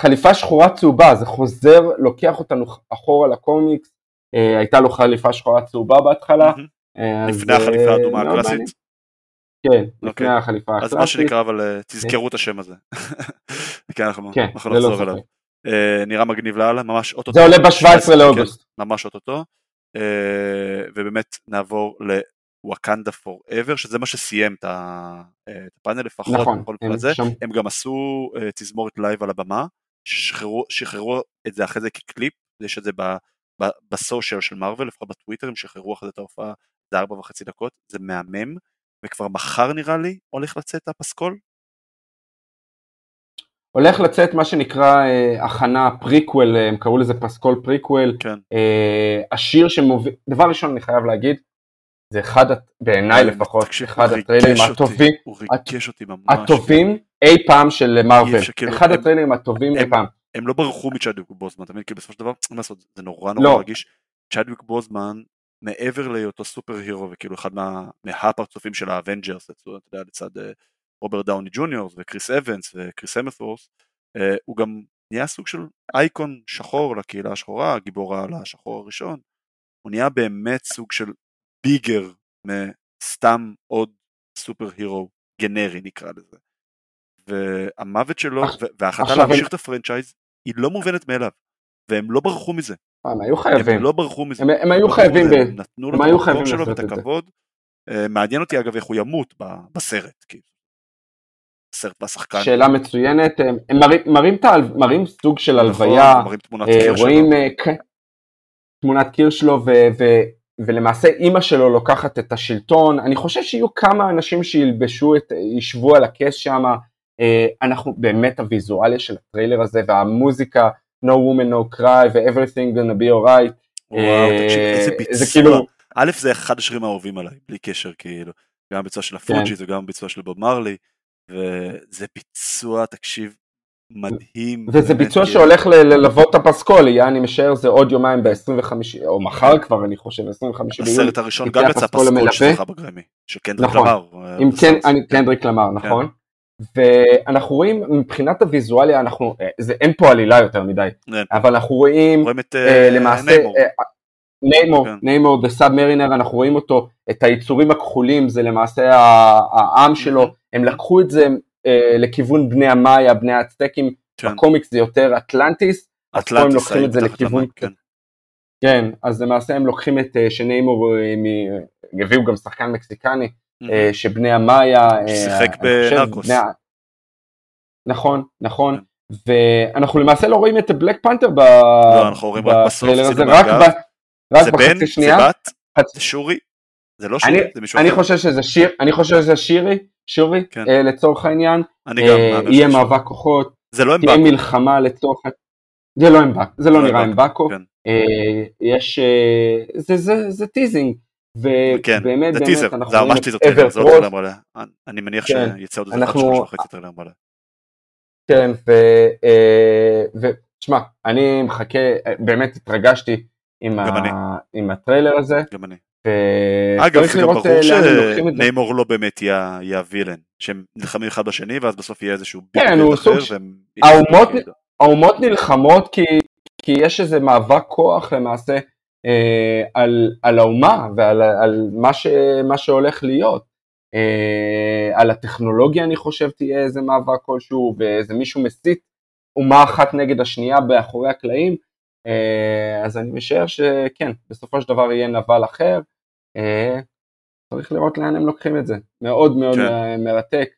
חליפה שחורה צהובה, זה חוזר, לוקח אותנו אחורה לקומיקס, אה, הייתה לו חליפה שחורה צהובה בהתחלה. אה, לפני החליפה אה, האדומה הקלאסית. כן, לפני אוקיי. החליפה אז הקלאסית. מה שנקרא, אבל אה, תזכרו את השם הזה. כן, אנחנו כן, נחזור אליו. אה, נראה מגניב לאללה, ממש אוטוטו. זה עולה ב-17 17, לאוגוסט. כן, ממש אוטוטו. אה, ובאמת נעבור ל Wakanda Forever, שזה מה שסיים את הפאנל לפחות. נכון, הם. שם- הם גם עשו תזמורת live על הבמה, ששחררו שחררו את זה אחרי זה כקליפ, יש את זה ב social של מארוול, לפחות בטוויטר, הם שחררו אחרי זה את ההופעה, זה ארבע וחצי דקות, זה מהמם, וכבר מחר נראה לי הולך לצאת הפסקול, הולך לצאת מה שנקרא אה, הכנה פריקוול, אה, הם קראו לזה פסקול פריקוול, כן. אה, השיר שמוביל, דבר ראשון אני חייב להגיד, זה אחד, בעיניי לפחות, תקשיב, אחד הטריילרים הטובים, הוא ריגש אותי ממש. הטובים אי פעם של מארוול, כאילו, אחד הטריילרים הטובים אי פעם, הם לא ברחו מצ'אדוויק בוזמן, אתה מבין? כי בסופו של דבר, מה לעשות, זה נורא נורא לא. רגיש. צ'אדוויק בוזמן, מעבר להיותו superhero וכאילו אחד מה- מהפרצופים של האבנג'רס, אתה יודע, לצד אה, רוברט דאוני ג'וניור וקריס אבנס וקריס המסוורת', אה, הוא גם נהיה סוג של אייקון שחור לקהילה השחורה, הגיבור העל השחור הראשון. הוא נהיה באמת סוג של bigger מסתם עוד superhero גנרי נקרא לזה. והמוות שלו וההחלטה להמשיך את הפרנצ'ייז היא לא מובנת מאליו. והם לא ברחו מזה. הם היו חייבים, הם לא ברחו מזה. הם- הם היו חייבים הם נתנו לו את המקום שלו ואת. הכבוד. אה, מעניין אותי אגב איך הוא ימות בסרט. כי הסרט והשחקן. שאלה מצוינת, הם הם מראים- סוג של נכון, הלוויה, אה. רואים אה, כ- תמונת קיר שלו ולמעשה אימא שלו לוקחת את השלטון, אני חושב שיהיו כמה אנשים שילבשו את, ישבו על הכס שם, אנחנו באמת הוויזואליה של הטריילר הזה והמוזיקה No Woman No Cry ו-Everything gonna be alright, וואו, אה, תקשיב, איזה זה ביצוע. כאילו, א' זה אחד השירים האהובים עליי, בלי קשר כאילו. גם הביצוע של כן. הפוג'י וגם הביצוע של בוב מרלי. וזה ביצוע, תקשיב, מדהים. וזה ביצוע כאילו. שהולך ללוות את הפסקול, אני משער זה עוד יומיים ב-25, או מחר כבר אני חושב, 25 ביולי, הסרט הראשון גם יצא פסקול. שזכה בגרמי, של קנדריק נכון. למר. אה, עם אני- קנדריק למר, נכון? ואנחנו רואים מבחינת הוויזואליה, אנחנו, אה, זה, אין פה עלילה יותר מדי, כן. אבל אנחנו רואים אה, אה, למעשה, Namor. Namor, כן. Namor, The Sub-Mariner, אנחנו רואים אותו, את היצורים הכחולים, זה למעשה העם שלו, הם לקחו את זה לכיוון בני המאיה, בני האצטקים, כן. בקומיקס זה יותר אטלנטיס, אז פה הם לוקחים את זה לכיוון, כן. כן, אז למעשה הם לוקחים את שניימור, הביאו גם שחקן מקסיקני, שבני המאיה, אה, שיחק בנרקוס. נכון, נכון, כן. ואנחנו למעשה לא רואים את בלק פנתר ב... לא, אנחנו רואים רק בסוף, צילום רק. ב- רק זה בן, זה. בת, חצ- זה שורי, זה לא אני- שורי, זה מישהו אני אחר. חושב שזה שיר, אני חושב שזה שירי, שורי, כן. אה, לצורך העניין, אני גם אה, יהיה מאבק כוחות, זה לא תהיה אמבקו. מלחמה לצורך, זה לא אמבק, זה לא לא נראה אמבקו, אמבקו, כן. אה, יש, אה, זה- זה זה טיזינג, ובאמת באמת טיזר, אנחנו רואים ממש את זה לא. אני- מניח כן. שיצא עוד איזה שלוש וחצי טריילר מלא. כן, ו... אה, ותשמע, אני מחכה, אה, באמת התרגשתי עם, הטריילר הזה, גם אני. אגב, זה גם ברור אה. שניימור לא באמת יהיה הווילן, שהם נלחמים אחד בשני ואז בסוף יהיה איזשהו כן, הוא אחר סוג ש- והם... האומות- נלחמות כי, כי יש איזה מאבק כוח למעשה על, על האומה ועל על מה, ש, מה שהולך להיות. אה, על הטכנולוגיה אני חושב תהיה איזה מאבק כלשהו ואיזה מישהו מסית אומה אחת נגד השנייה באחורי הקלעים. אז אני משער שכן, בסופו של דבר יהיה נבל אחר, צריך לראות לאן הם לוקחים את זה, מאוד מאוד כן. מרתק.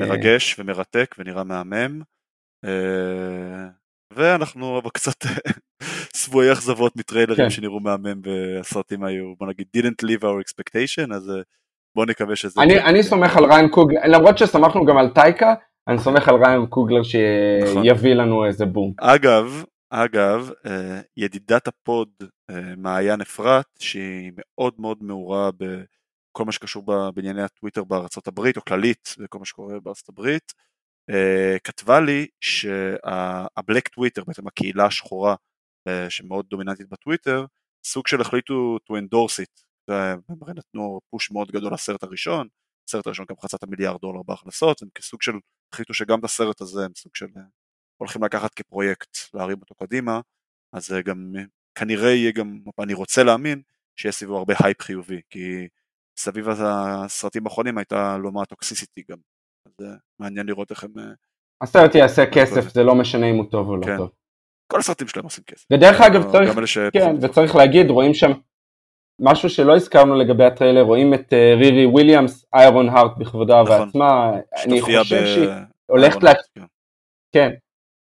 מרגש ומרתק ונראה מהמם. ואנחנו אבל קצת שבועי אכזבות מטריילרים כן. שנראו מהמם והסרטים היו בוא נגיד didn't leave our expectation אז אה, בוא נקווה שזה... אני, אני סומך על ריין קוגלר, למרות שסמכנו גם על טייקה, אני סומך על ריין קוגלר שיביא נכון. לנו איזה בום. אגב, אגב, אה, ידידת הפוד אה, מעיין אפרת, שהיא מאוד מאוד מעורה בכל מה שקשור בענייני הטוויטר בארצות הברית, או כללית בכל מה שקורה בארצות הברית, כתבה לי שה Black Twitter, בעצם הקהילה השחורה uh, שמאוד דומיננטית בטוויטר, סוג של החליטו to endorse it, הרי נתנו push מאוד גדול לסרט הראשון, הסרט הראשון גם חצה את המיליארד דולר בהכנסות, הם כסוג של, החליטו שגם את הסרט הזה הם סוג של הולכים לקחת כפרויקט, להרים אותו קדימה, אז גם כנראה יהיה גם, אני רוצה להאמין, שיהיה סביבו הרבה הייפ חיובי, כי סביב הסרטים האחרונים הייתה לא מעט toxicity גם, אז מעניין לראות איך הם... אה, הסרט יעשה כסף, זה לא משנה אם הוא טוב או לא כן. טוב. כל הסרטים שלהם עושים כסף. ודרך אגב צריך. כן, וצריך להגיד, רואים שם משהו שלא הזכרנו לגבי הטריילר, רואים את אה, רירי וויליאמס, איירון הארט בכבודה נכון. ובעצמה, אני חושב. שהיא הולכת לה... כן. כן,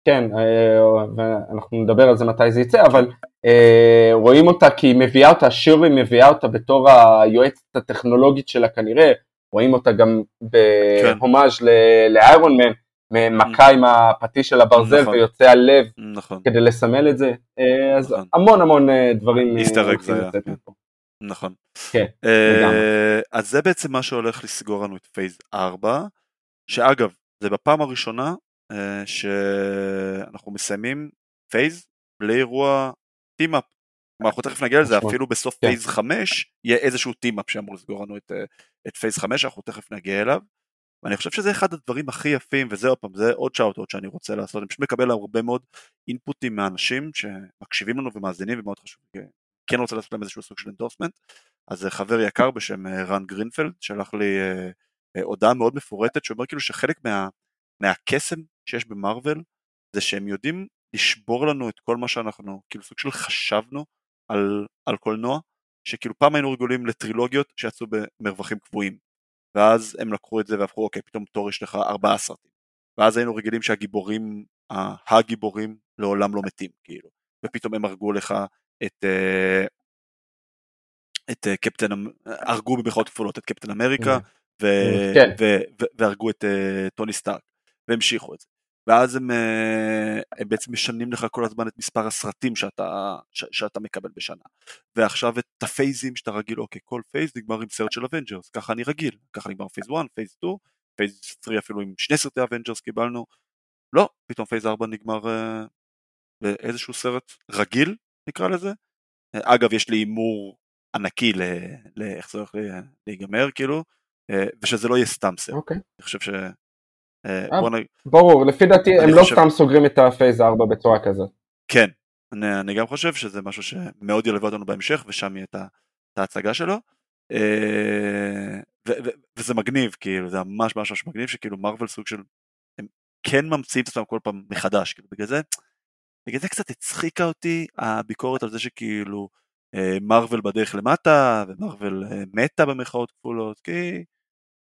כן, אה, ואנחנו נדבר על זה מתי זה יצא, אבל רואים אותה כי היא מביאה אותה, שירי מביאה אותה בתור היועצת הטכנולוגית שלה כנראה, רואים אותה גם בהומאז' כן. לאיירון מן, מכה עם הפטיש של הברזל נכון. ויוצא הלב נכון. כדי לסמל את זה, אה, אז נכון. המון המון אה, דברים לצאת כן. מפה. נכון. כן, uh, אז זה בעצם מה שהולך לסגור לנו את phase 4, שאגב, זה בפעם הראשונה שאנחנו מסיימים phase בלי אירוע team-up. אנחנו תכף נגיע לזה. אפילו בסוף כן. phase 5 יהיה איזשהו team-up שאמור לסגור לנו את, את phase 5 אנחנו תכף נגיע אליו ואני חושב שזה אחד הדברים הכי יפים וזה עוד פעם זה עוד shout-out שאני רוצה לעשות אני פשוט מקבל הרבה מאוד input ים מאנשים שמקשיבים לנו ומאזינים ומאוד חשוב כן רוצה לעשות להם איזשהו סוג של endorsement אז חבר יקר בשם אה, רן גרינפלד שלח לי אה, אה, הודעה מאוד מפורטת שאומר כאילו שחלק מה, מהקסם שיש במרוויל זה שהם יודעים לשבור לנו את כל מה שאנחנו כאילו סוג של חשבנו על, על קולנוע שכאילו פעם היינו רגילים לטרילוגיות שיצאו במרווחים קבועים. ואז הם לקחו את זה והפכו אוקיי פתאום תור יש לך ארבעה סרטים. ואז היינו רגילים שהגיבורים הגיבורים לעולם לא מתים כאילו. ופתאום הם הרגו לך את אה, את אה, קפטן הרגו במרכאות כפולות את קפטן אמריקה mm. כן. והרגו את אה, טוני סטארק. והמשיכו את זה ואז הם, אה, הם בעצם משנים לך כל הזמן את מספר הסרטים שאתה, ש, שאתה מקבל בשנה. ועכשיו את ה phase ים שאתה רגיל, אוקיי, כל phase נגמר עם סרט של Avengers, ככה אני רגיל, ככה נגמר phase 1, phase 2, phase 3 אפילו עם שני סרטי Avengers קיבלנו, לא, פתאום phase 4 נגמר uh, באיזשהו סרט רגיל, נקרא לזה. אגב, יש לי הימור ענקי לאיך זה הולך להיגמר, כאילו, uh, ושזה לא יהיה סתם סרט. אוקיי. אני חושב ש... אה, אה, ברור, לפי דעתי הם לא סתם סוגרים את ה phase 4 בצורה כזאת. כן, אני גם חושב שזה משהו שמאוד ילווה אותנו בהמשך ושם יהיה את ההצגה שלו. אה, וזה מגניב, כאילו, זה ממש ממש ממש מגניב שכאילו מרוויל סוג של, הם כן ממציאים את עצמם כל פעם מחדש, כאילו, בגלל זה, בגלל זה קצת הצחיקה אותי הביקורת על זה שכאילו מרוויל בדרך למטה ומרוויל מתה במרכאות כפולות, כי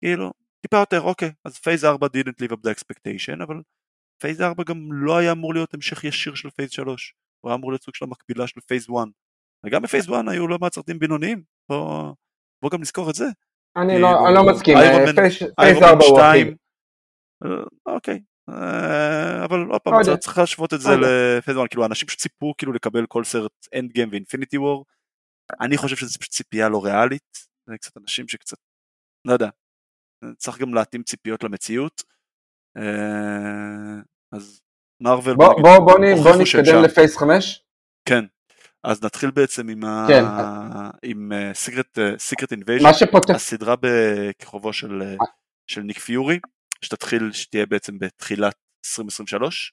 כאילו טיפה יותר, אוקיי, אז phase 4 didn't live up the expectation, אבל phase 4 גם לא היה אמור להיות המשך ישיר של phase 3, הוא היה אמור להיות סוג של המקבילה של phase 1. וגם ב phase 1 היו לא מעט סרטים בינוניים, בוא, בוא גם נזכור את זה. אני לא, אני לא מסכים, phase 4 הוא הכי... אוקיי, אה, אבל עוד פעם, לא. צריך להשוות את זה ל phase 1, כאילו אנשים פשוט ציפו כאילו לקבל כל סרט Endgame ו Infinity War, אני חושב שזה פשוט ציפייה לא ריאלית, זה קצת אנשים שקצת, לא יודע, צריך גם להתאים ציפיות למציאות. אה, אז מרוויל... בוא, בוא, בוא, בוא נתקדם ל phase 5. כן, אז נתחיל בעצם עם, כן. ה... עם Secret Invasion, הסדרה בכיכובו של, אה. של ניק פיורי, שתתחיל, שתהיה בעצם בתחילת 2023,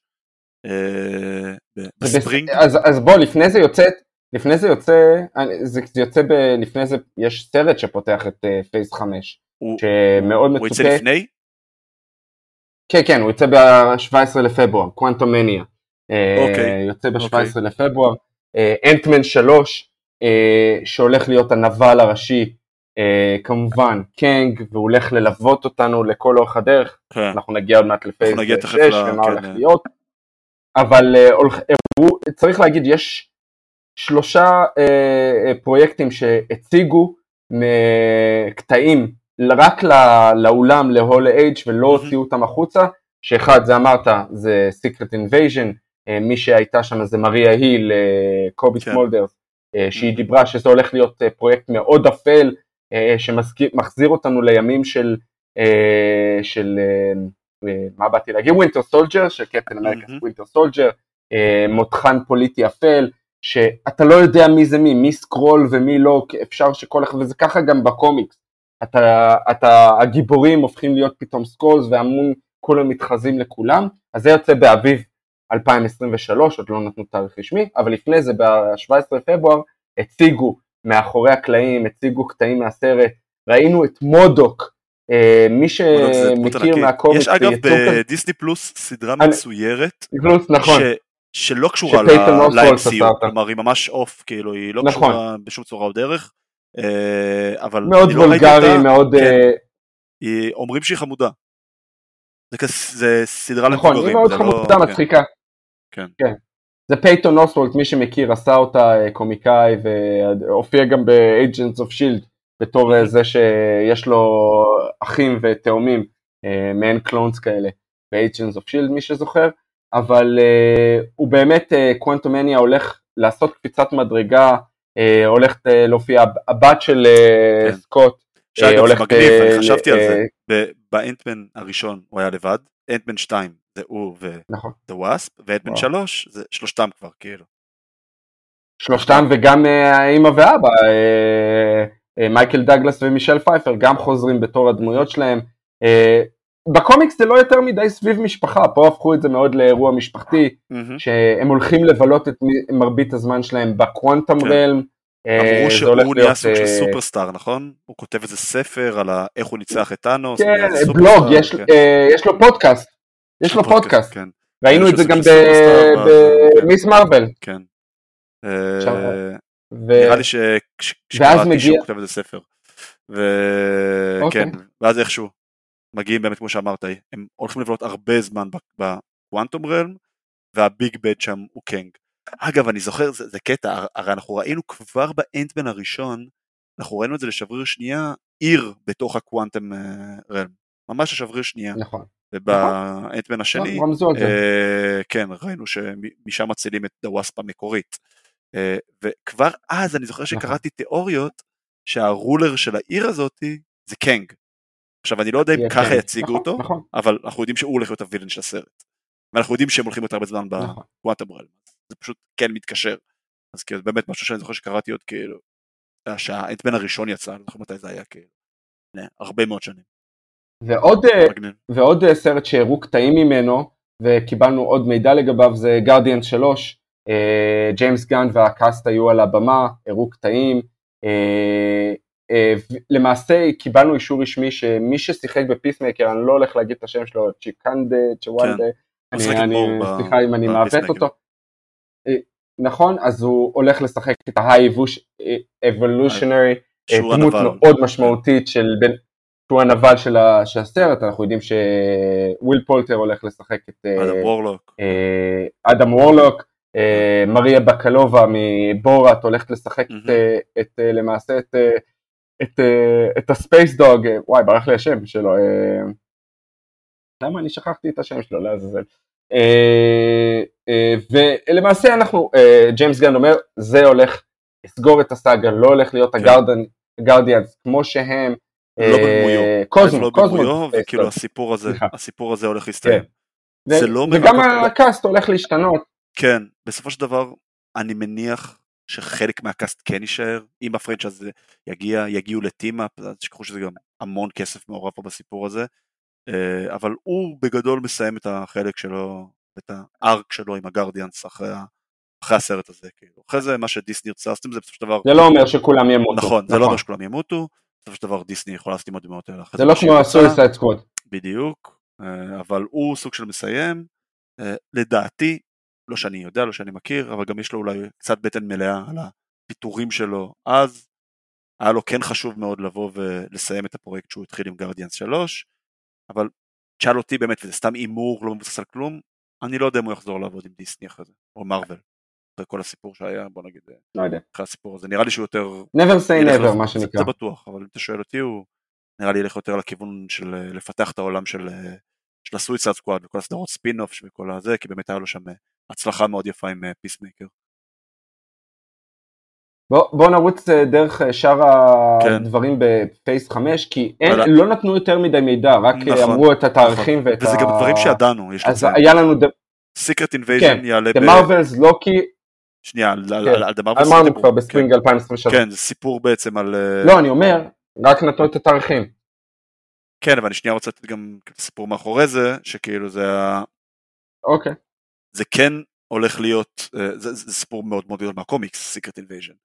אה, ב spring. אז, אז בוא, לפני זה יוצאת, לפני זה יוצא, זה יוצא ב, לפני זה, יש סרט שפותח את phase 5. שמאוד מצופה. הוא יצא לפני? כן, כן, הוא יצא ב-17 לפברואר, קוונטומניה. אוקיי. יוצא ב-17 אוקיי. לפברואר. אנטמן 3, שהולך להיות הנבל הראשי, כמובן קנג, והוא הולך ללוות אותנו לכל אורך הדרך, כן. אנחנו נגיע עוד מעט לפייס 6 ומה כן, הולך להיות, אבל צריך להגיד, יש שלושה פרויקטים שהציגו קטעים רק לאולם, להול אייג' ולא הוציאו אותם החוצה, שאחד זה אמרת זה Secret Invasion, אה, מי שהייתה שם זה מריה היל, אה, קובי כן. סמולדרס, אה, שהיא דיברה שזה הולך להיות פרויקט מאוד אפל, שמחזיר אותנו לימים של, של מה באתי להגיד, Winter Soldier, של קפטן אמריקה Winter Soldier, מותחן פוליטי אפל, שאתה לא יודע מי זה מי, מי Skrull ומי לא, אפשר שכל אחד, וזה ככה גם בקומיקס, אתה, אתה, הגיבורים הופכים להיות פתאום Skrulls והמון כולם מתחזים לכולם, אז זה יוצא באביב 2023, עוד לא נתנו תאריך רשמי, אבל לפני זה ב-17 לפברואר הציגו מאחורי הקלעים, הציגו קטעים מהסרט, ראינו את מודוק, אה, מי שמכיר מהקומיקס, יש אגב בדיסני פלוס סדרה מצוירת, פלוס, נכון. ש... שלא קשורה ל-MCU, כלומר היא ממש off, כאילו היא לא נכון. קשורה בשום צורה או דרך, אבל מאוד לא וולגרי, מאוד... כן. אה, אומרים שהיא חמודה, זה, זה סדרה נכון, למבוגרים. נכון, היא מאוד חמודה, לא... מצחיקה. כן. כן. זה פטון אוסוולט, מי שמכיר, עשה אותה אה, קומיקאי והופיע גם ב-Agents of Shield בתור אה, זה שיש לו אחים ותאומים, אה, מעין clones כאלה, ב-Agents of Shield מי שזוכר, אבל הוא באמת, קוונטומניה הולך לעשות קפיצת מדרגה, הולכת uh, להופיע, הבת של uh, כן. סקוט שאגב זה מגניב, אני חשבתי על זה, באנטמן הראשון הוא היה לבד, אנטמן 2 זה הוא ודה וואספ, ואנטמן 3 זה שלושתם כבר כאילו. שלושתם וגם אה, האימא ואבא, אה, אה, מייקל דגלס ומישל פייפר גם חוזרים בתור הדמויות שלהם. בקומיקס זה לא יותר מדי סביב משפחה, פה הפכו את זה מאוד לאירוע משפחתי, שהם הולכים לבלות את מרבית הזמן שלהם בקוונטום כן. רלם, אמרו שהוא נהיה סוג של סופרסטאר, נכון? הוא כותב איזה ספר על איך הוא ניצח את טאנוס. כן, בלוג, יש לו פודקאסט. יש לו פודקאסט. כן. ראינו את זה גם במיס מרבל. כן. אה, נראה לי שקראתי שהוא כותב איזה ספר. וכן, אוקיי. ואז איכשהו מגיעים באמת כמו שאמרת, הם הולכים לבלות הרבה זמן בקוואנטום רלם, והביג בד שם הוא קנג. אגב, אני זוכר, זה, זה קטע, הרי אנחנו ראינו כבר באנטמן הראשון, אנחנו ראינו את זה לשבריר שנייה, עיר בתוך הקוואנטם רלם. ממש לשבריר שנייה. נכון. ובאנטמן השני, נכון, אה, כן, ראינו שמשם מצילים את הוואספ המקורית. אה, וכבר אז אני זוכר נכון. שקראתי תיאוריות שהרולר של העיר הזאתי זה קנג. עכשיו אני לא יודע אם ככה יציגו נכון, אותו, נכון. אבל אנחנו יודעים שהוא הולך להיות הווילן של הסרט. ואנחנו יודעים שהם הולכים יותר הרבה זמן בקוואנטם רלם. זה פשוט כן מתקשר. אז כאילו באמת משהו שאני זוכר שקראתי עוד כאילו, שהאנטמן הראשון יצא, אני לא זוכר מתי זה היה כאילו, הרבה מאוד שנים. ועוד, אה, ועוד אה, סרט שהראו קטעים ממנו וקיבלנו עוד מידע לגביו זה גרדיאן 3, ג'יימס גן והקאסט היו על הבמה, הראו קטעים, אה, למעשה קיבלנו אישור רשמי שמי ששיחק ב Peacemaker, אני לא הולך להגיד את השם שלו, צ'יקנדה, צ'וואלדה, כן. אני, סליחה אם אני מעוות אותו, נכון, אז הוא הולך לשחק את ה-high evolutionary, דמות מאוד משמעותית של בן, שהוא הנבל של, של הסרט, אנחנו יודעים שוויל פולטר הולך לשחק את אדם וורלוק, אה, אדם וורלוק, אה, מריה בקלובה מבורת הולכת לשחק. את, את, למעשה את, את, את הספייס דוג, וואי ברח לי השם שלו, למה אני שכחתי את השם שלו לעזאזל. ולמעשה אנחנו, ג'יימס גן אומר, זה הולך לסגור את הסאגה, לא הולך להיות כן. הגרדיאנס כמו שהם, לא קוזמו, לא בדמויו, וכאילו הסיפור הזה, הסיפור הזה הולך להסתיים. כן. זה לא וגם ה cast הולך להשתנות. כן, בסופו של דבר אני מניח שחלק מה cast כן יישאר, אם ה franchise הזה יגיע, יגיעו ל team-up, אז תשכחו שזה גם המון כסף מעורב פה בסיפור הזה, אה, אבל הוא בגדול מסיים את החלק שלו, את ה arc שלו עם ה Guardians אחרי, אחרי הסרט הזה, כאילו. אחרי זה מה שדיסני ירצה לעשות עם זה בסופו של דבר. זה לא אומר שכולם ימותו. נכון, זה לא נכון. אומר שכולם ימותו, בסופו של דבר דיסני יכולה לעשות עם הדמות האלה. זה לא כמו ה Suicide Squad. בדיוק, אה, אבל הוא סוג של מסיים. אה, לדעתי, לא שאני יודע, לא שאני מכיר, אבל גם יש לו אולי קצת בטן מלאה על הפיטורים שלו אז. היה לו כן חשוב מאוד לבוא ולסיים את הפרויקט שהוא התחיל עם גרדיאנס 3, אבל תשאל אותי באמת, וזה סתם הימור, לא מבוסס על כלום, אני לא יודע אם הוא יחזור לעבוד עם דיסני אחרי זה, או מרוויל, אחרי כל הסיפור שהיה, בוא נגיד, לא יודע. אחרי הסיפור הזה, נראה לי שהוא יותר... never say never מה שנקרא. זה בטוח, אבל אם אתה שואל אותי, הוא נראה לי ילך יותר לכיוון של אה, לפתח את העולם של, אה, של ה Suicide Squad וכל הסדרות ספין-אוף וכל הזה, כי באמת היה לו שם אה, הצלחה מאוד יפה עם Peacemaker. בוא, בוא נרוץ אה, דרך אה, שאר כן. הדברים ב phase 5, כי אין, אבל- לא נתנו יותר מדי מידע, רק אה, נכון, אמרו את התאריכים נכון. ואת וזה גם ה... דברים שידענו, יש אז. היה לנו Secret Invasion יעלה The ב... Marvels, לוקי, שנייה, על- כן. The Marvels אמרנו. כבר ב spring 2023. כן, זה סיפור בעצם על... אה, לא, אני אומר, רק נתנו את התאריכים. כן, אבל אני שנייה רוצה לתת גם את הסיפור מאחורי זה, שכאילו זה ה- אוקיי. זה כן הולך להיות, אה, זה, זה סיפור מאוד מאוד גדול מהקומיקס, Secret Invasion.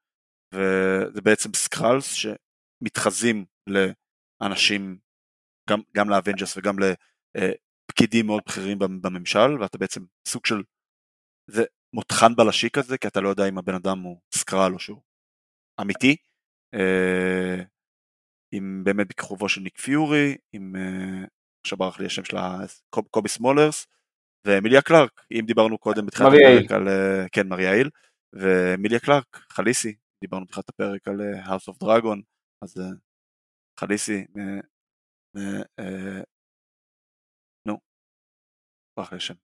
וזה בעצם Skrulls שמתחזים לאנשים, גם, גם ל Avengers וגם לפקידים מאוד בכירים במ- בממשל, ואתה בעצם סוג של, זה מותחן בלשי כזה, כי אתה לא יודע אם הבן אדם הוא סקרל או שהוא אמיתי. עם באמת בכיכובו של ניק פיורי, עם, אה, עכשיו ברח לי השם שלה, קוב, קובי סמולרס, ואמיליה קלארק, אם דיברנו קודם בתחילת הפרק על, אה, כן, מריה איל, ואמיליה קלארק, חליסי, דיברנו בתחילת הפרק על אה, House of Dragon, אז חליסי, נו, ברח לי השם.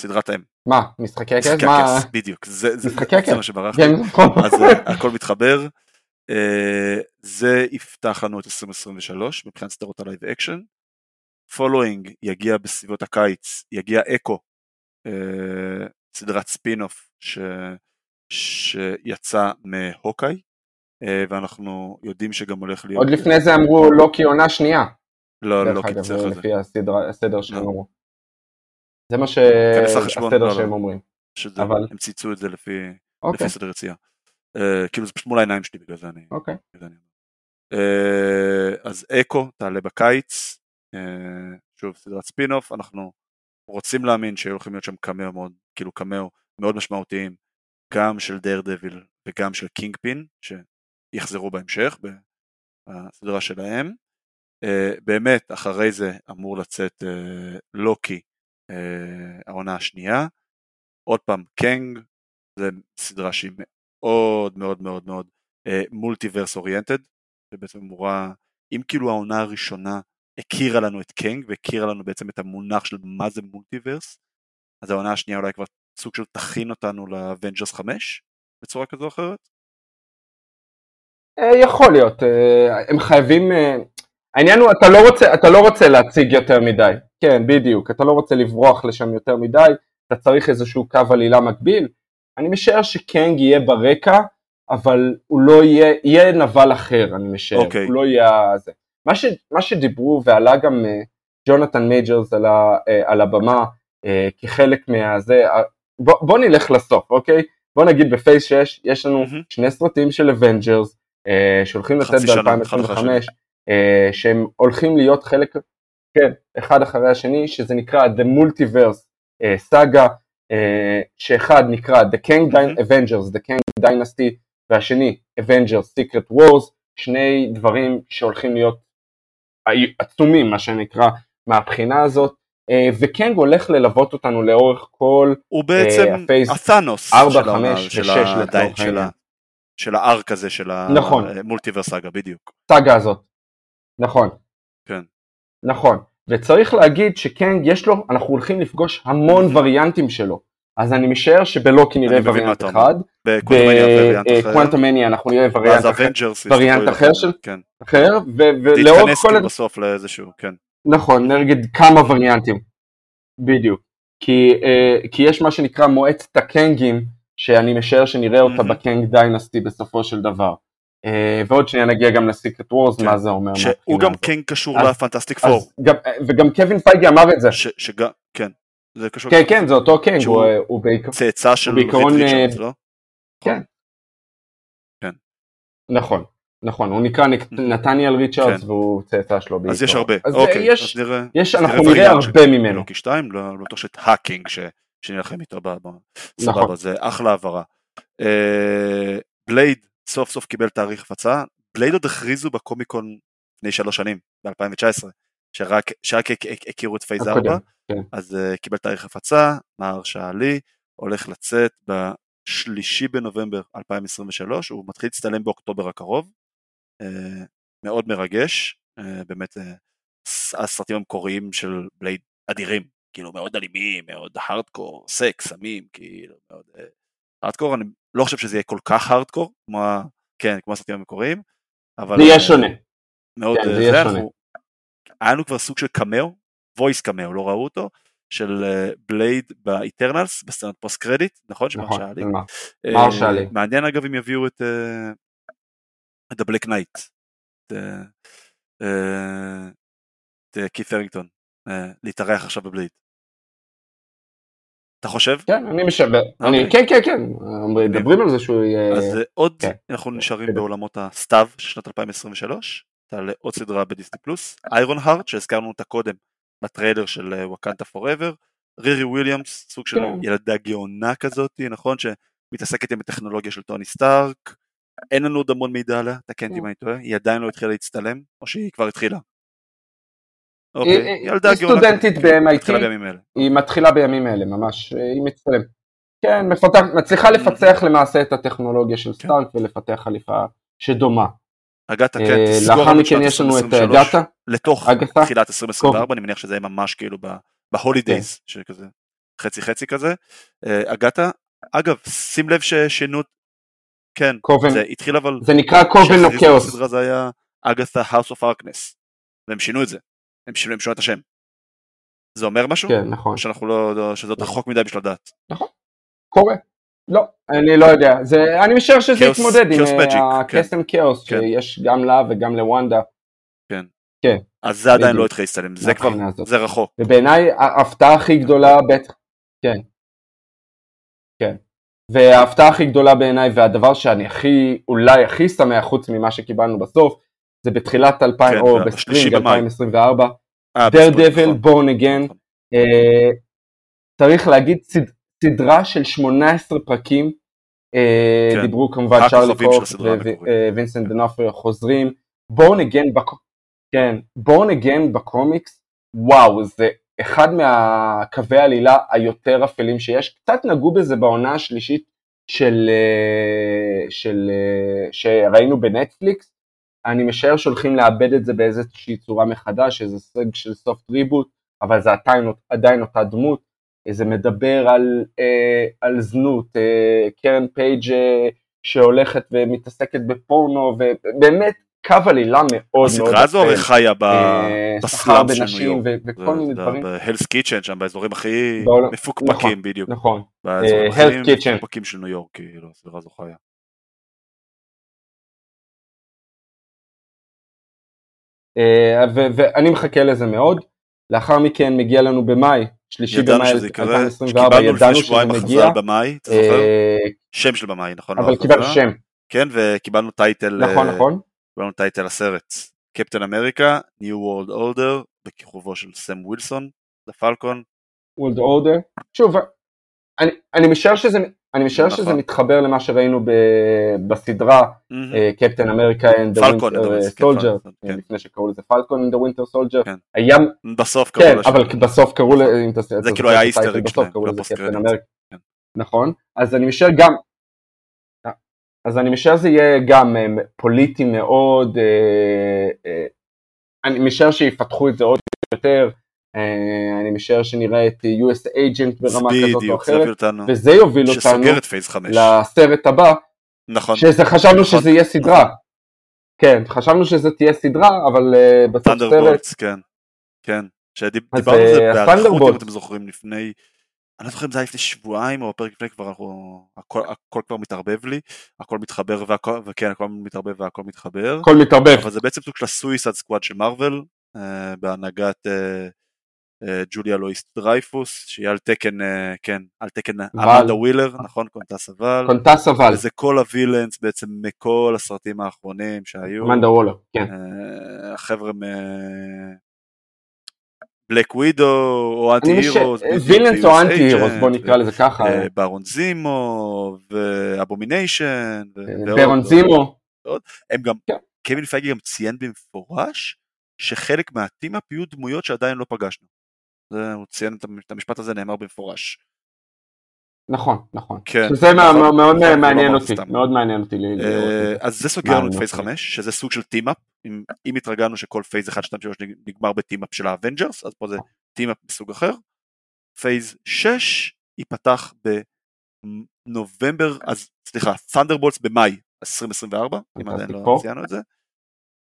סדרת האם. מה, משחקי הכס? משחקי? הכס, בדיוק, זה. מה שברח לי. אז הכל מתחבר. אה, זה יפתח לנו את 2023 מבחינת סדרות ה live action. following יגיע בסביבות הקיץ, יגיע אקו, אה, סדרת ספין-אוף ש... שיצא מ Hawkeye, אה, ואנחנו יודעים שגם הולך להיות... עוד לפני זה אמרו לוקי עונה שנייה. לא, לא, כי צריך את זה. לפי הסדר- הסדר שהם לא. אמרו. זה מה שהסדר לא, לא. שהם אומרים. שזה, אבל- הם צייצו את זה לפי, אוקיי, לפי סדר יציאה. אה, כאילו זה פשוט מול העיניים שלי בגלל זה אני... אוקיי. אה, אז אקו תעלה בקיץ, אה, שוב סדרת ספין-אוף, אנחנו רוצים להאמין שהולכים להיות שם קמאו מאוד, כאילו קמאו מאוד משמעותיים, גם של Daredevil וגם של Kingpin, שיחזרו בהמשך בסדרה שלהם. באמת, אחרי זה אמור לצאת לוקי, העונה השנייה. עוד פעם, קנג, זה סדרה שהיא מאוד מאוד מאוד מאוד multiverse oriented, שבעצם אמורה, אם כאילו העונה הראשונה הכירה לנו את קנג והכירה לנו בעצם את המונח של מה זה multiverse, אז העונה השנייה אולי כבר סוג של תכין אותנו ל Avengers 5 בצורה כזו או אחרת. אה, יכול להיות, אה, הם חייבים, אה, העניין הוא אתה לא רוצה, אתה לא רוצה להציג יותר מדי, כן בדיוק, אתה לא רוצה לברוח לשם יותר מדי, אתה צריך איזשהו קו עלילה מקביל, אני משער שקנג יהיה ברקע, אבל הוא לא יהיה, יהיה נבל אחר אני משער, אוקיי. הוא לא יהיה זה. מה, ש, מה שדיברו ועלה גם אה, ג'ונתן מייג'ורס על, ה- אה, על הבמה אה, כחלק מהזה, בוא, בוא נלך לסוף, אוקיי? בוא נגיד ב phase 6 יש לנו מהמם. שני סרטים של Avengers שהולכים לצאת חצי שנה, אחד אחרי ב-2025, השני. אה, שהם הולכים להיות חלק, כן, אחד אחרי השני, שזה נקרא The Multiverse Saga, שאחד נקרא The Kang מהמם. Avengers, The Kang Dynasty, והשני Avengers Secret Wars, שני דברים שהולכים להיות עצומים, מה שנקרא, מהבחינה הזאת, אה, וקנג הולך ללוות אותנו לאורך כל הוא בעצם הפייס התאנוס ארבע, של העונה- חמש של ושש ה- לצורך עדיין, של העניין. של הארק הזה של נכון. המולטיברס סאגה בדיוק. הסאגה הזאת. נכון. כן. נכון. וצריך להגיד שקנג יש לו, אנחנו הולכים לפגוש המון וריאנטים שלו. אז אני משער שבלוקי נראה וריאנט אחד, אחר, בקוונטמניה אנחנו נראה וריאנט אחר, וריאנט אחר של- כן, אחר ו- זה ולאורך יתכנס כל... כאילו הד- בסוף לאיזשהו, כן, נכון, נגד כמה וריאנטים. בדיוק. כי, אה, כי יש מה שנקרא מועצת הקנגים, שאני משער שנראה אותה. ב Kang Dynasty בסופו של דבר. אה, ועוד שנייה נגיע גם ל Secret Wars, כן. מה זה אומר שהוא גם. קנג קשור ל Fantastic Four, גם, וגם קווין פייגי אמר את זה. ש- שגם, כן, זה קשור, כן, כן, זה אותו קנג, שהוא- הוא, הוא בעיקר... צאצא של בעיקרון, אה, לא? כן. כן. נכון, נכון, הוא נקרא נק- נתניאל ריצ'רדס כן. והוא צאצא שלו בעיקר. אז יש הרבה, אז אוקיי, יש, אז נראה, יש, אנחנו נראה נראה הרבה ממנו. לוקי 2, לא לא בטוח שאת הקנג ש- שנלחם איתו, סבבה, נכון. זה אחלה העברה. בלייד סוף סוף קיבל תאריך הפצה, בלייד עוד הכריזו בקומיקון לפני שלוש שנים, ב-2019, שרק, שרק הכירו את phase 4, כן. אז uh, קיבל תאריך הפצה, מהרשאלה עלי, הולך לצאת בשלישי בנובמבר 2023, הוא מתחיל להצטלם באוקטובר הקרוב, uh, מאוד מרגש, uh, באמת uh, הסרטים המקוריים של בלייד אדירים, כאילו מאוד אלימים, מאוד הארדקור, סקס, סמים, כאילו מאוד הארדקור, אני לא חושב שזה יהיה כל כך הארדקור, כמו, כן, כמו הסרטים המקוריים, אבל... זה יהיה שונה. מאוד, כן, זה יהיה שונה. היה לנו כבר סוג של קמאו, voice cameo, לא ראו אותו, של בלייד ב Eternals, בסצנת post credit, נכון? נכון, מרשה לי. מעניין אגב אם יביאו את את ה Black Knight, את קית' הרינגטון, להתארח עכשיו בבלייד. אתה חושב? כן, אני משווה. אוקיי. כן, כן, כן, מדברים על זה שהוא יהיה... אז עוד כן. אנחנו נשארים בעולמות הסתיו של שנת 2023, תעלה עוד סדרה בדיסני פלוס, Ironheart שהזכרנו אותה קודם בטריילר של Wakanda Forever, רירי וויליאמס, סוג של כן. ילדה גאונה כזאת, נכון? שמתעסקת עם הטכנולוגיה של טוני סטארק, אין לנו עוד המון מידע עליה, תקן אותי אם אני טועה, היא עדיין לא התחילה להצטלם, או שהיא כבר התחילה? אוקיי, ילדה גאונה. היא סטודנטית ב-MIT, היא מתחילה בימים אלה ממש, היא מצטלמת. כן, מצליחה לפצח למעשה את הטכנולוגיה של כן. סטארק ולפתח חליפה שדומה. אגתה, כן, אה, לאחר מכן יש לנו את אגתה. לתוך תחילת 2024, אני מניח שזה יהיה ממש כאילו ב holidays, כן. שכזה חצי חצי כזה. אגתה, אה, אגב, שים לב ששינו, כן, זה התחיל אבל, זה נקרא Coven of Chaos. זה היה אגתה House of Harkness, והם שינו את זה, הם שינו, הם שינו את השם. זה אומר משהו? כן, נכון. שאנחנו לא, לא שזה עוד רחוק מדי בשביל לדעת. נכון, קורה. לא, אני לא יודע, זה, אני משער שזה יתמודד עם אה, הקסם כן. כאוס כן. שיש גם לה וגם לוונדה. כן. כן. אז זה עדיין לא התחיל להצטלם, זה כבר, זה רחוק. ובעיניי ההפתעה הכי גדולה, בטח, כן. כן. וההפתעה הכי גדולה בעיניי והדבר שאני הכי, אולי הכי שמח חוץ ממה שקיבלנו בסוף, זה בתחילת 2000 כן, או בספרינג 2024, דר דבל בורן אגן, צריך להגיד סדרה של 18 פרקים, אה, כן. דיברו כמובן צ'ארלי קוקס ווינסנט ד'אונופריו חוזרים, Born Again, כן, Born Again בקומיקס, וואו, זה אחד מהקווי העלילה היותר אפלים שיש, קצת נגעו בזה בעונה השלישית של, אה, של, אה, שראינו בנטפליקס, אני משער שהולכים לאבד את זה באיזושהי צורה מחדש, איזה סוג של soft reboot, אבל זה עדיין, עדיין אותה דמות, זה מדבר על, אה, על זנות, אה, קרן פייג' אה, שהולכת ומתעסקת בפורנו, ובאמת קו עלילה מאוד מאוד... הסדרה הזו הרי חיה אה, בסלאם של ניו יורק. וכל מיני דברים. בהלס קיצ'ן שם, באזורים הכי. מפוקפקים נכון, בדיוק. נכון. באזורים הכי מפוקפקים של ניו יורק, כאילו, הסדרה הזו חיה. ואני מחכה לזה מאוד. לאחר מכן מגיע לנו במאי, שלישי במאי 2024, ידענו שזה מגיע. במאי, אתה זוכר? אה, שם של במאי, נכון? אבל קיבלנו שם. כן, וקיבלנו טייטל, נכון, נכון. קיבלנו טייטל הסרט, קפטן אמריקה, New World Order, בכיכובו של סם ווילסון, לפלקון. World Order, שוב, אני, אני משער שזה אני משער נכון. שזה מתחבר למה שראינו ב, בסדרה קפטן אמריקה and the Winter Soldier, לפני שקראו לזה פלקון and the Winter Soldier, כן. היה, בסוף קראו כן, אבל בסוף קראו לזה, זה כאילו היה איסטריק שלהם, לזה קפטן אמריקה. נכון, אז אני משער גם, אז אני משער זה יהיה גם אה, פוליטי מאוד, אה, אה, אני משער שיפתחו את זה עוד יותר, אה, אני משער שנראה את US agent ברמה כזאת או אחרת, וזה יוביל אותנו לסרט הבא, נכון, שחשבנו נכון. שזה יהיה סדרה, כן, חשבנו שזה תהיה סדרה, אבל uh, בסוף סרט, כן, כן, שדיברנו על זה אה, באריכות אם אתם זוכרים לפני, אני לא זוכר אם זה היה לפני שבועיים או פרק לפני כבר אנחנו, הכל, הכל כבר מתערבב לי, הכל מתחבר והכל, וכן הכל מתערבב והכל מתחבר, הכל מתערבב, אבל זה בעצם סוג של הסוויסד סקוואד של מארוול, בהנהגת אה, ג'וליה לואיס דרייפוס, שהיא על תקן, אה, כן, על תקן אמנדה וולר, נכון? קונטסה ול. קונטסה ול. וזה כל ה villains בעצם מכל הסרטים האחרונים שהיו. אמנדה וולר, כן. אה, החבר'ה Black Widow או anti heroes, villains או anti heroes בוא נקרא לזה ככה, ברון זימו ואבומיניישן, ברון זימו, הם גם, קווין פייגי גם ציין במפורש שחלק מה team-up יהיו דמויות שעדיין לא פגשנו. הוא ציין את המשפט הזה נאמר במפורש. נכון, נכון. כן. שזה נכון, מאוד נכון, מעניין אותי, מאוד מעניין אותי. אז זה סוגר לנו את Phase 5, שזה סוג של team-up, אם, אם התרגלנו שכל Phase 1, 2, 3 נגמר ב team-up של ה Avengers, אז פה זה team-up מסוג אחר. Phase 6 ייפתח בנובמבר, אז סליחה, Thunderbolts במאי 2024, אם עדיין לא ציינו את זה,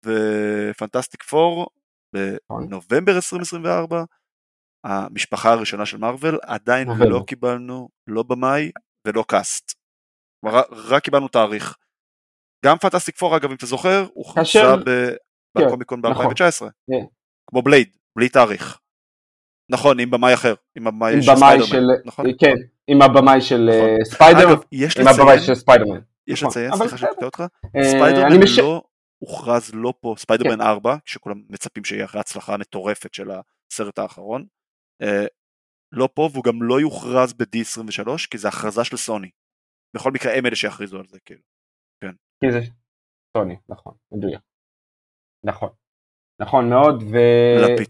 ו Fantastic Four בנובמבר 2024, המשפחה הראשונה של מארוול, עדיין לא קיבלנו לא במאי ולא cast. רק קיבלנו תאריך. גם Fantastic Four אגב אם אתה זוכר, הוכרז בקומיקון ב-2019. נכון. כן. כמו בלייד, בלי תאריך. נכון, עם במאי אחר, עם הבמאי של ספיידרמן. נכון? כן, עם הבמאי של אה, ספיידרמן. עם הבמאי של ספיידרמן. יש נכון. לציין, סליחה שאני אותך, אה, ספיידרמן לא הוכרז לא פה, ספיידרמן 4, כן. כשכולם מצפים שיהיה אחרי הצלחה מטורפת של הסרט האחרון, לא פה והוא גם לא יוכרז ב-D23 כי זה הכרזה של סוני. בכל מקרה הם אלה שיכריזו על זה כאילו. כן. כי זה סוני, נכון, מדויק. נכון. נכון מאוד, ומפה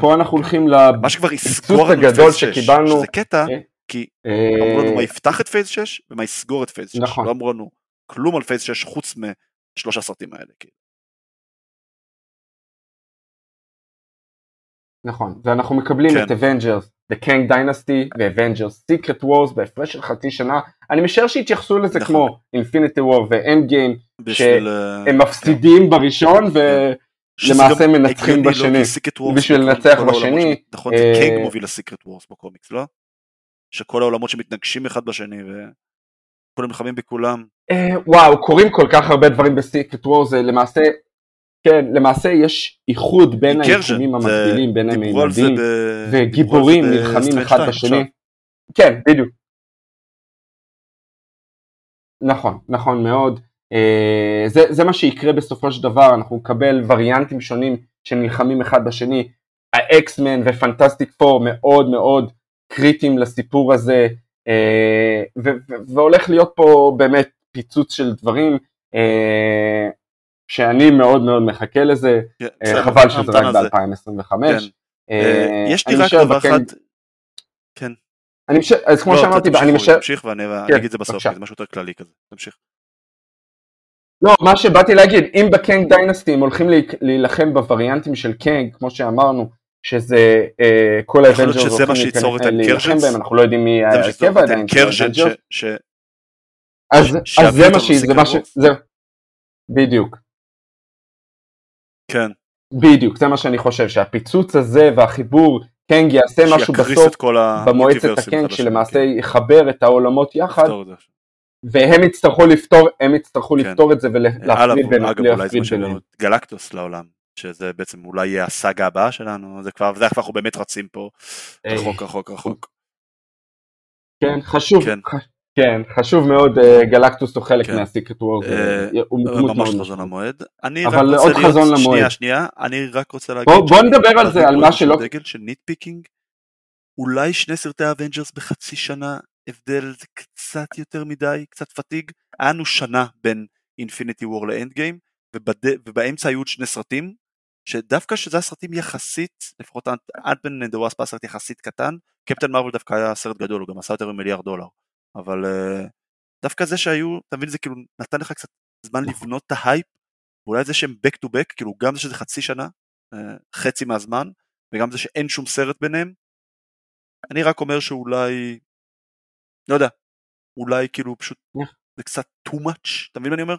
כן. אנחנו הולכים לפיצוץ הגדול שקיבלנו. שזה קטע, אה, כי אמרו לנו מה יפתח את Phase 6 ומה יסגור את Phase 6. נכון. לא אמרו לנו כלום על Phase 6 חוץ משלוש הסרטים האלה. נכון, ואנחנו מקבלים כן. את Avengers, The Kang Dynasty ו-Avengers Secret Wars בהפרש של חצי שנה, אני משער שהתייחסו לזה נכון. כמו Infinity War ו- Endgame, שהם uh, מפסידים כן. בראשון ולמעשה מנצחים בשני, בשביל לנצח בשני. נכון, זה קנג מוביל לסיקרט וורס בקומיקס, לא? שכל העולמות שמתנגשים אחד בשני וכולם נלחמים בכולם. אה, וואו, קורים כל כך הרבה דברים בסיקרט וורס, למעשה כן, למעשה יש איחוד בין היקומים המקבילים, בין המימדים, וגיבורים נלחמים אחד בשני. כן, בדיוק. נכון, נכון מאוד. אה, זה, זה מה שיקרה בסופו של דבר, אנחנו נקבל וריאנטים שונים שנלחמים אחד בשני. האקסמן ופנטסטיק פור מאוד מאוד קריטיים לסיפור הזה, אה, והולך להיות פה באמת פיצוץ של דברים. אה, שאני מאוד מאוד מחכה לזה, כן, אה, חבל שזה רק ב-2025. כן. אה, יש לי רק דבר אחד, כן. אני משער, אז כמו לא, שאמרתי, אני משער... תמשיך ואני כן, אגיד את זה בסוף, זה משהו יותר כללי כזה, תמשיך. לא, מה שבאתי להגיד, אם ב Kang Dynasty הם הולכים להילחם בווריאנטים של קנג, כמו שאמרנו, שזה אה, כל ה Avengers הולכים להילחם בהם, אנחנו לא יודעים מי ההרכב עדיין אז זה מה שהיא, זה מה ש... בדיוק. כן. בדיוק, זה מה שאני חושב, שהפיצוץ הזה והחיבור קנג יעשה משהו בסוף במועצת הקנג, שלמעשה כן. יחבר את העולמות יחד, והם יצטרכו לפתור, הם יצטרכו כן. לפתור את זה ולהפריד ביניהם. אגב, אולי זה משהו גלקטוס לעולם, שזה בעצם אולי יהיה הסאגה הבאה שלנו, זה כבר, זה כבר אנחנו באמת רצים פה רחוק רחוק רחוק. כן, חשוב, כן. כן, חשוב מאוד, אה, גלקטוס הוא חלק כן. מהסיקרט וורד, אה, הוא דמות ממש חזון למועד. אבל עוד חזון למועד. שנייה, שנייה, אני רק רוצה להגיד... בוא נדבר על זה, על מה שלא... דגל של nitpicking, אולי שני סרטי ה Avengers בחצי שנה, הבדל זה קצת יותר מדי, קצת fatigue. היה לנו שנה בין Infinity War ל Endgame, ובאמצע היו עוד שני סרטים, שדווקא שזה הסרטים יחסית, לפחות Ant-Man and the Wasp הסרט יחסית קטן, Captain Marvel דווקא היה סרט גדול, הוא גם עשה יותר ממיליארד דולר. אבל uh, דווקא זה שהיו, אתה מבין, זה כאילו נתן לך קצת זמן לבנות את ההייפ, ואולי זה שהם back to back, כאילו גם זה שזה חצי שנה, uh, חצי מהזמן, וגם זה שאין שום סרט ביניהם, אני רק אומר שאולי, לא יודע, אולי כאילו פשוט זה קצת too much, אתה מבין מה אני אומר?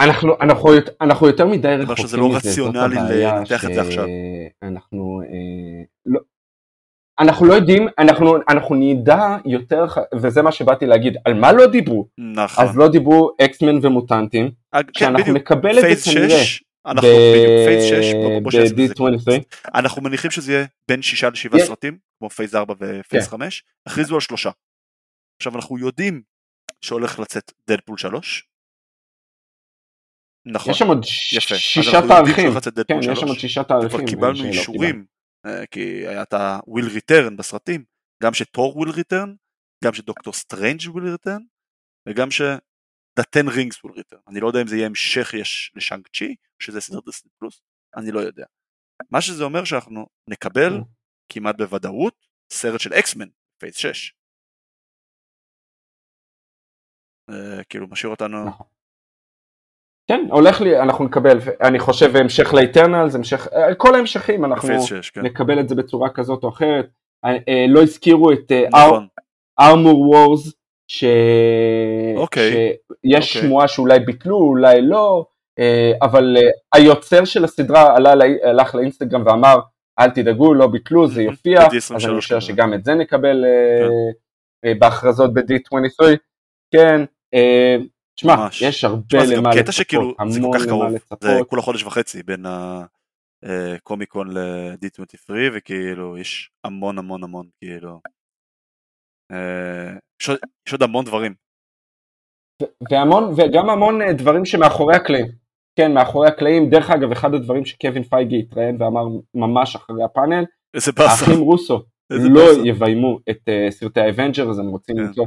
אנחנו, אנחנו, אנחנו יותר מדי רחוקים מזה, לא רציונלי לנתח את זה עכשיו. אנחנו אה, לא, אנחנו לא יודעים, אנחנו, אנחנו נדע יותר, וזה מה שבאתי להגיד, על מה לא דיברו? נכון. אז לא דיברו X-Men ומוטנטים, אג, שאנחנו כן, נקבל את זה כנראה. אנחנו בדיוק, Phase 6, ב- אנחנו מניחים שזה יהיה בין 6 ל-7 yeah. סרטים, כמו Phase 4 ו Phase yeah. 5, הכריזו על שלושה. עכשיו אנחנו יודעים שהולך לצאת Deadpool 3, נכון, יש שם עוד. שישה תאריכים, כן, יש שם עוד 3. שישה תאריכים. וכבר קיבלנו אישורים, כי היה את ה-will return בסרטים, גם שת'ור will return, גם שדוקטור סטרנג' will return, וגם ש... The Ten Rings will return. אני לא יודע אם זה יהיה המשך יש לשאנג-צ'י, שזה סדרת דיסני פלוס, אני לא יודע. מה שזה אומר שאנחנו נקבל Mm. כמעט בוודאות סרט של אקסמן, phase 6. אה, כאילו משאיר אותנו, נכון. כן, הולך לי, אנחנו נקבל, אני חושב המשך לאטרנלס, המשך, אה, כל ההמשכים, אנחנו phase 6, כן. נקבל את זה בצורה כזאת או אחרת. אה, אה, לא הזכירו את נכון, ארמור וורס, ש... אוקיי, שיש אוקיי. שמועה שאולי ביטלו, אולי לא, אבל היוצר של הסדרה עלה, הלך לאינסטגרם ואמר, אל תדאגו, לא ביטלו, זה. יופיע, ב-D23 אז אני חושב. שגם את זה נקבל כן. בהכרזות ב-D23. כן, אה, תשמע. יש הרבה למה קטע לצפות, שכאילו, זה כל המון כך למה קרוב, זה. כולה חודש וחצי בין הקומיקון ל-D23 וכאילו יש המון המון המון כאילו, אה, יש עוד- המון דברים, והמון, וגם המון אה, דברים שמאחורי הקלעים. כן, מאחורי הקלעים, דרך אגב, אחד הדברים שקווין פייגי התראיין ואמר ממש אחרי הפאנל, איזה באסה, האחים רוסו לא. יביימו את סרטי האוונג'רס, הם רוצים כן. למצוא,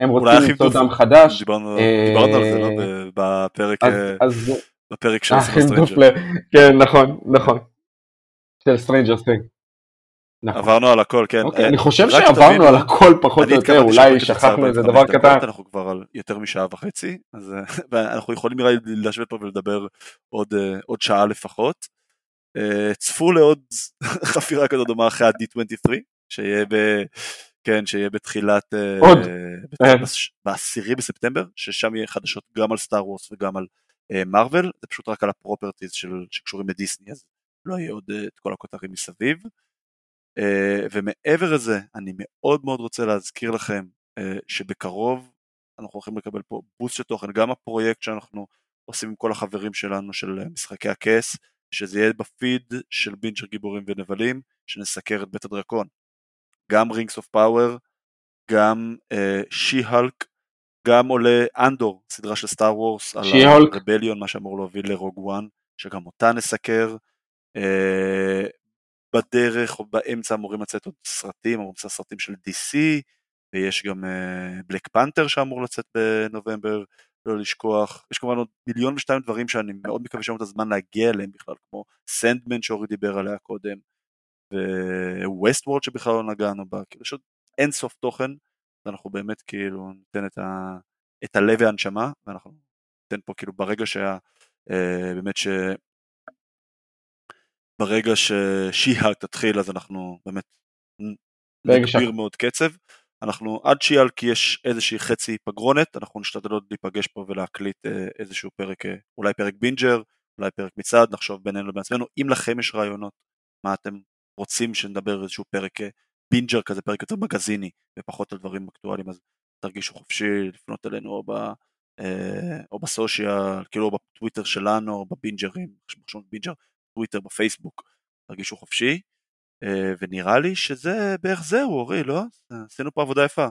הם רוצים למצוא. דם חדש, דיברנו אה, דיברנו על זה לא ב- בפרק אז, אה, אז בפרק של סטרנג'ר, ספוילר, כן, נכון, נכון, של סטרנג'ר. נכון. עברנו על הכל כן, אוקיי, אה, אני חושב שעברנו על הכל פחות או יותר, אולי שכחנו איזה 45 דבר קטן. אנחנו כבר על יותר משעה וחצי, אז אה, ואנחנו יכולים נראה לי לשבת פה ולדבר עוד, אה, עוד שעה לפחות. אה, צפו לעוד חפירה כזאת דומה אחרי ה-D23, שיהיה ב... כן, שיהיה בתחילת... אה, עוד. כן. בעשירי בספטמבר, ששם יהיה חדשות גם על סטאר וורס וגם על מארוול, זה פשוט רק על ה properties של, שקשורים לדיסני, אז לא יהיה עוד אה, את כל הכותרים מסביב. אה, ומעבר לזה, אני מאוד מאוד רוצה להזכיר לכם אה, שבקרוב אנחנו הולכים לקבל פה בוסט של תוכן, גם הפרויקט שאנחנו עושים עם כל החברים שלנו של אה, משחקי הכס, שזה יהיה בפיד של בינג'ר גיבורים ונבלים, שנסקר את בית הדרקון. גם Rings of Power, גם שי-האלק, גם עולה אנדור, סדרה של סטאר וורס, על. ה rebellion, מה שאמור להוביל ל Rogue One, שגם אותה נסקר. אה, בדרך או באמצע אמורים לצאת עוד סרטים, אמורים לצאת סרטים של DC, ויש גם בלק פנתר שאמור לצאת בנובמבר, לא לשכוח. יש כמובן עוד מיליון ושתיים דברים שאני מאוד מקווה לנו את הזמן להגיע אליהם בכלל, כמו סנדמן שאורי דיבר עליה קודם, וווסטוורלד שבכלל לא נגענו בה, כאילו יש עוד אין סוף תוכן, ואנחנו באמת כאילו ניתן את, ה, את הלב והנשמה, ואנחנו ניתן פה כאילו ברגע שה... אה, באמת ש... ברגע ששי-האלק תתחיל אז אנחנו באמת נגביר מאוד קצב. אנחנו עד שי-האלק יש איזושהי חצי פגרונת, אנחנו נשתדל עוד להיפגש פה ולהקליט אה, איזשהו פרק, אה, אולי פרק בינג'ר, אולי פרק מצעד, נחשוב בינינו בעצמנו. אם לכם יש רעיונות, מה אתם רוצים שנדבר איזשהו פרק אה, בינג'ר כזה, פרק יותר מגזיני ופחות על דברים אקטואליים, אז תרגישו חופשי לפנות אלינו או, ב, אה, או ב social, כאילו בטוויטר שלנו, או בבינג'רים, מחפשים בינג'ר, טוויטר, בפייסבוק, תרגישו חופשי. אה, ונראה לי שזה בערך זהו, אורי, לא? עשינו פה עבודה יפה.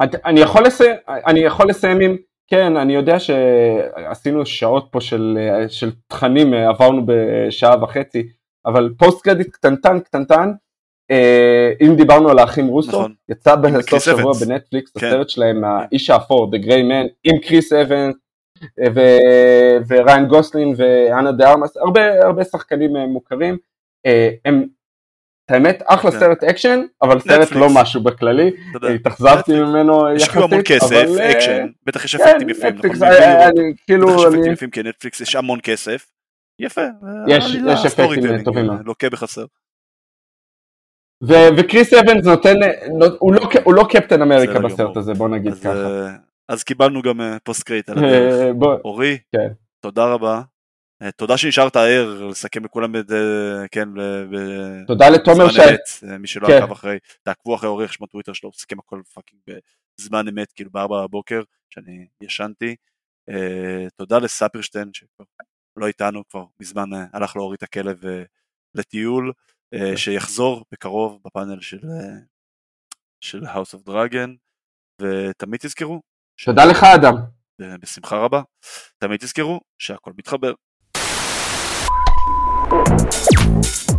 אני יכול לסיים, אני יכול לסיים עם, כן, אני יודע שעשינו שעות פה של, של תכנים, עברנו בשעה וחצי, אבל post credit קטנטן קטנטן, אה, אם דיברנו על האחים רוסו, נכון. יצא בסוף שבוע. בנטפליקס, כן. הסרט שלהם, האיש האפור, The Gray Man, עם קריס אבנס, אה, ו- וריאן גוסלינג ואנה דה ארמאס, הרבה, הרבה שחקנים אה, מוכרים, אה, הם, את האמת, אחלה כן. סרט אקשן, אבל סרט נטפליקס. לא משהו בכללי, התאכזבתי ממנו יחסית, השקיעו המון כסף, אה, אקשן, בטח יש כן, אפקטים יפים, נכון? לראות. אני כאילו, יש אפקטים יפים כי נטפליקס יש המון כסף. יפה. יש- יש אפקטים טובים מאוד. לוקה בחסר. ו- וקריס אבנס נותן, נו- הוא לא- הוא לא קפטן אמריקה בסרט. הזה, בוא נגיד אז, ככה. אה, אז קיבלנו גם אה, post credit על הדרך. אה, בוא- אורי, כן. תודה רבה. אה, תודה שנשארת ער, לסכם לכולם את זה, כן, תודה לתומר ש... אמת, אה, מי שלא כן. עקב אחרי, תעקבו אחרי אורי, יש בטוויטר שלו, הוא סיכם הכל fucking בזמן אמת, כאילו בארבע בבוקר, שאני ישנתי. אה, תודה לספירשטיין, שכבר לא איתנו, כבר מזמן אה, הלך להוריד את הכלב אה, לטיול, אה, כן. שיחזור בקרוב בפאנל של, של House of Dragon, ותמיד תזכרו. תודה לך אדם. בשמחה רבה. תמיד תזכרו שהכל מתחבר. thank you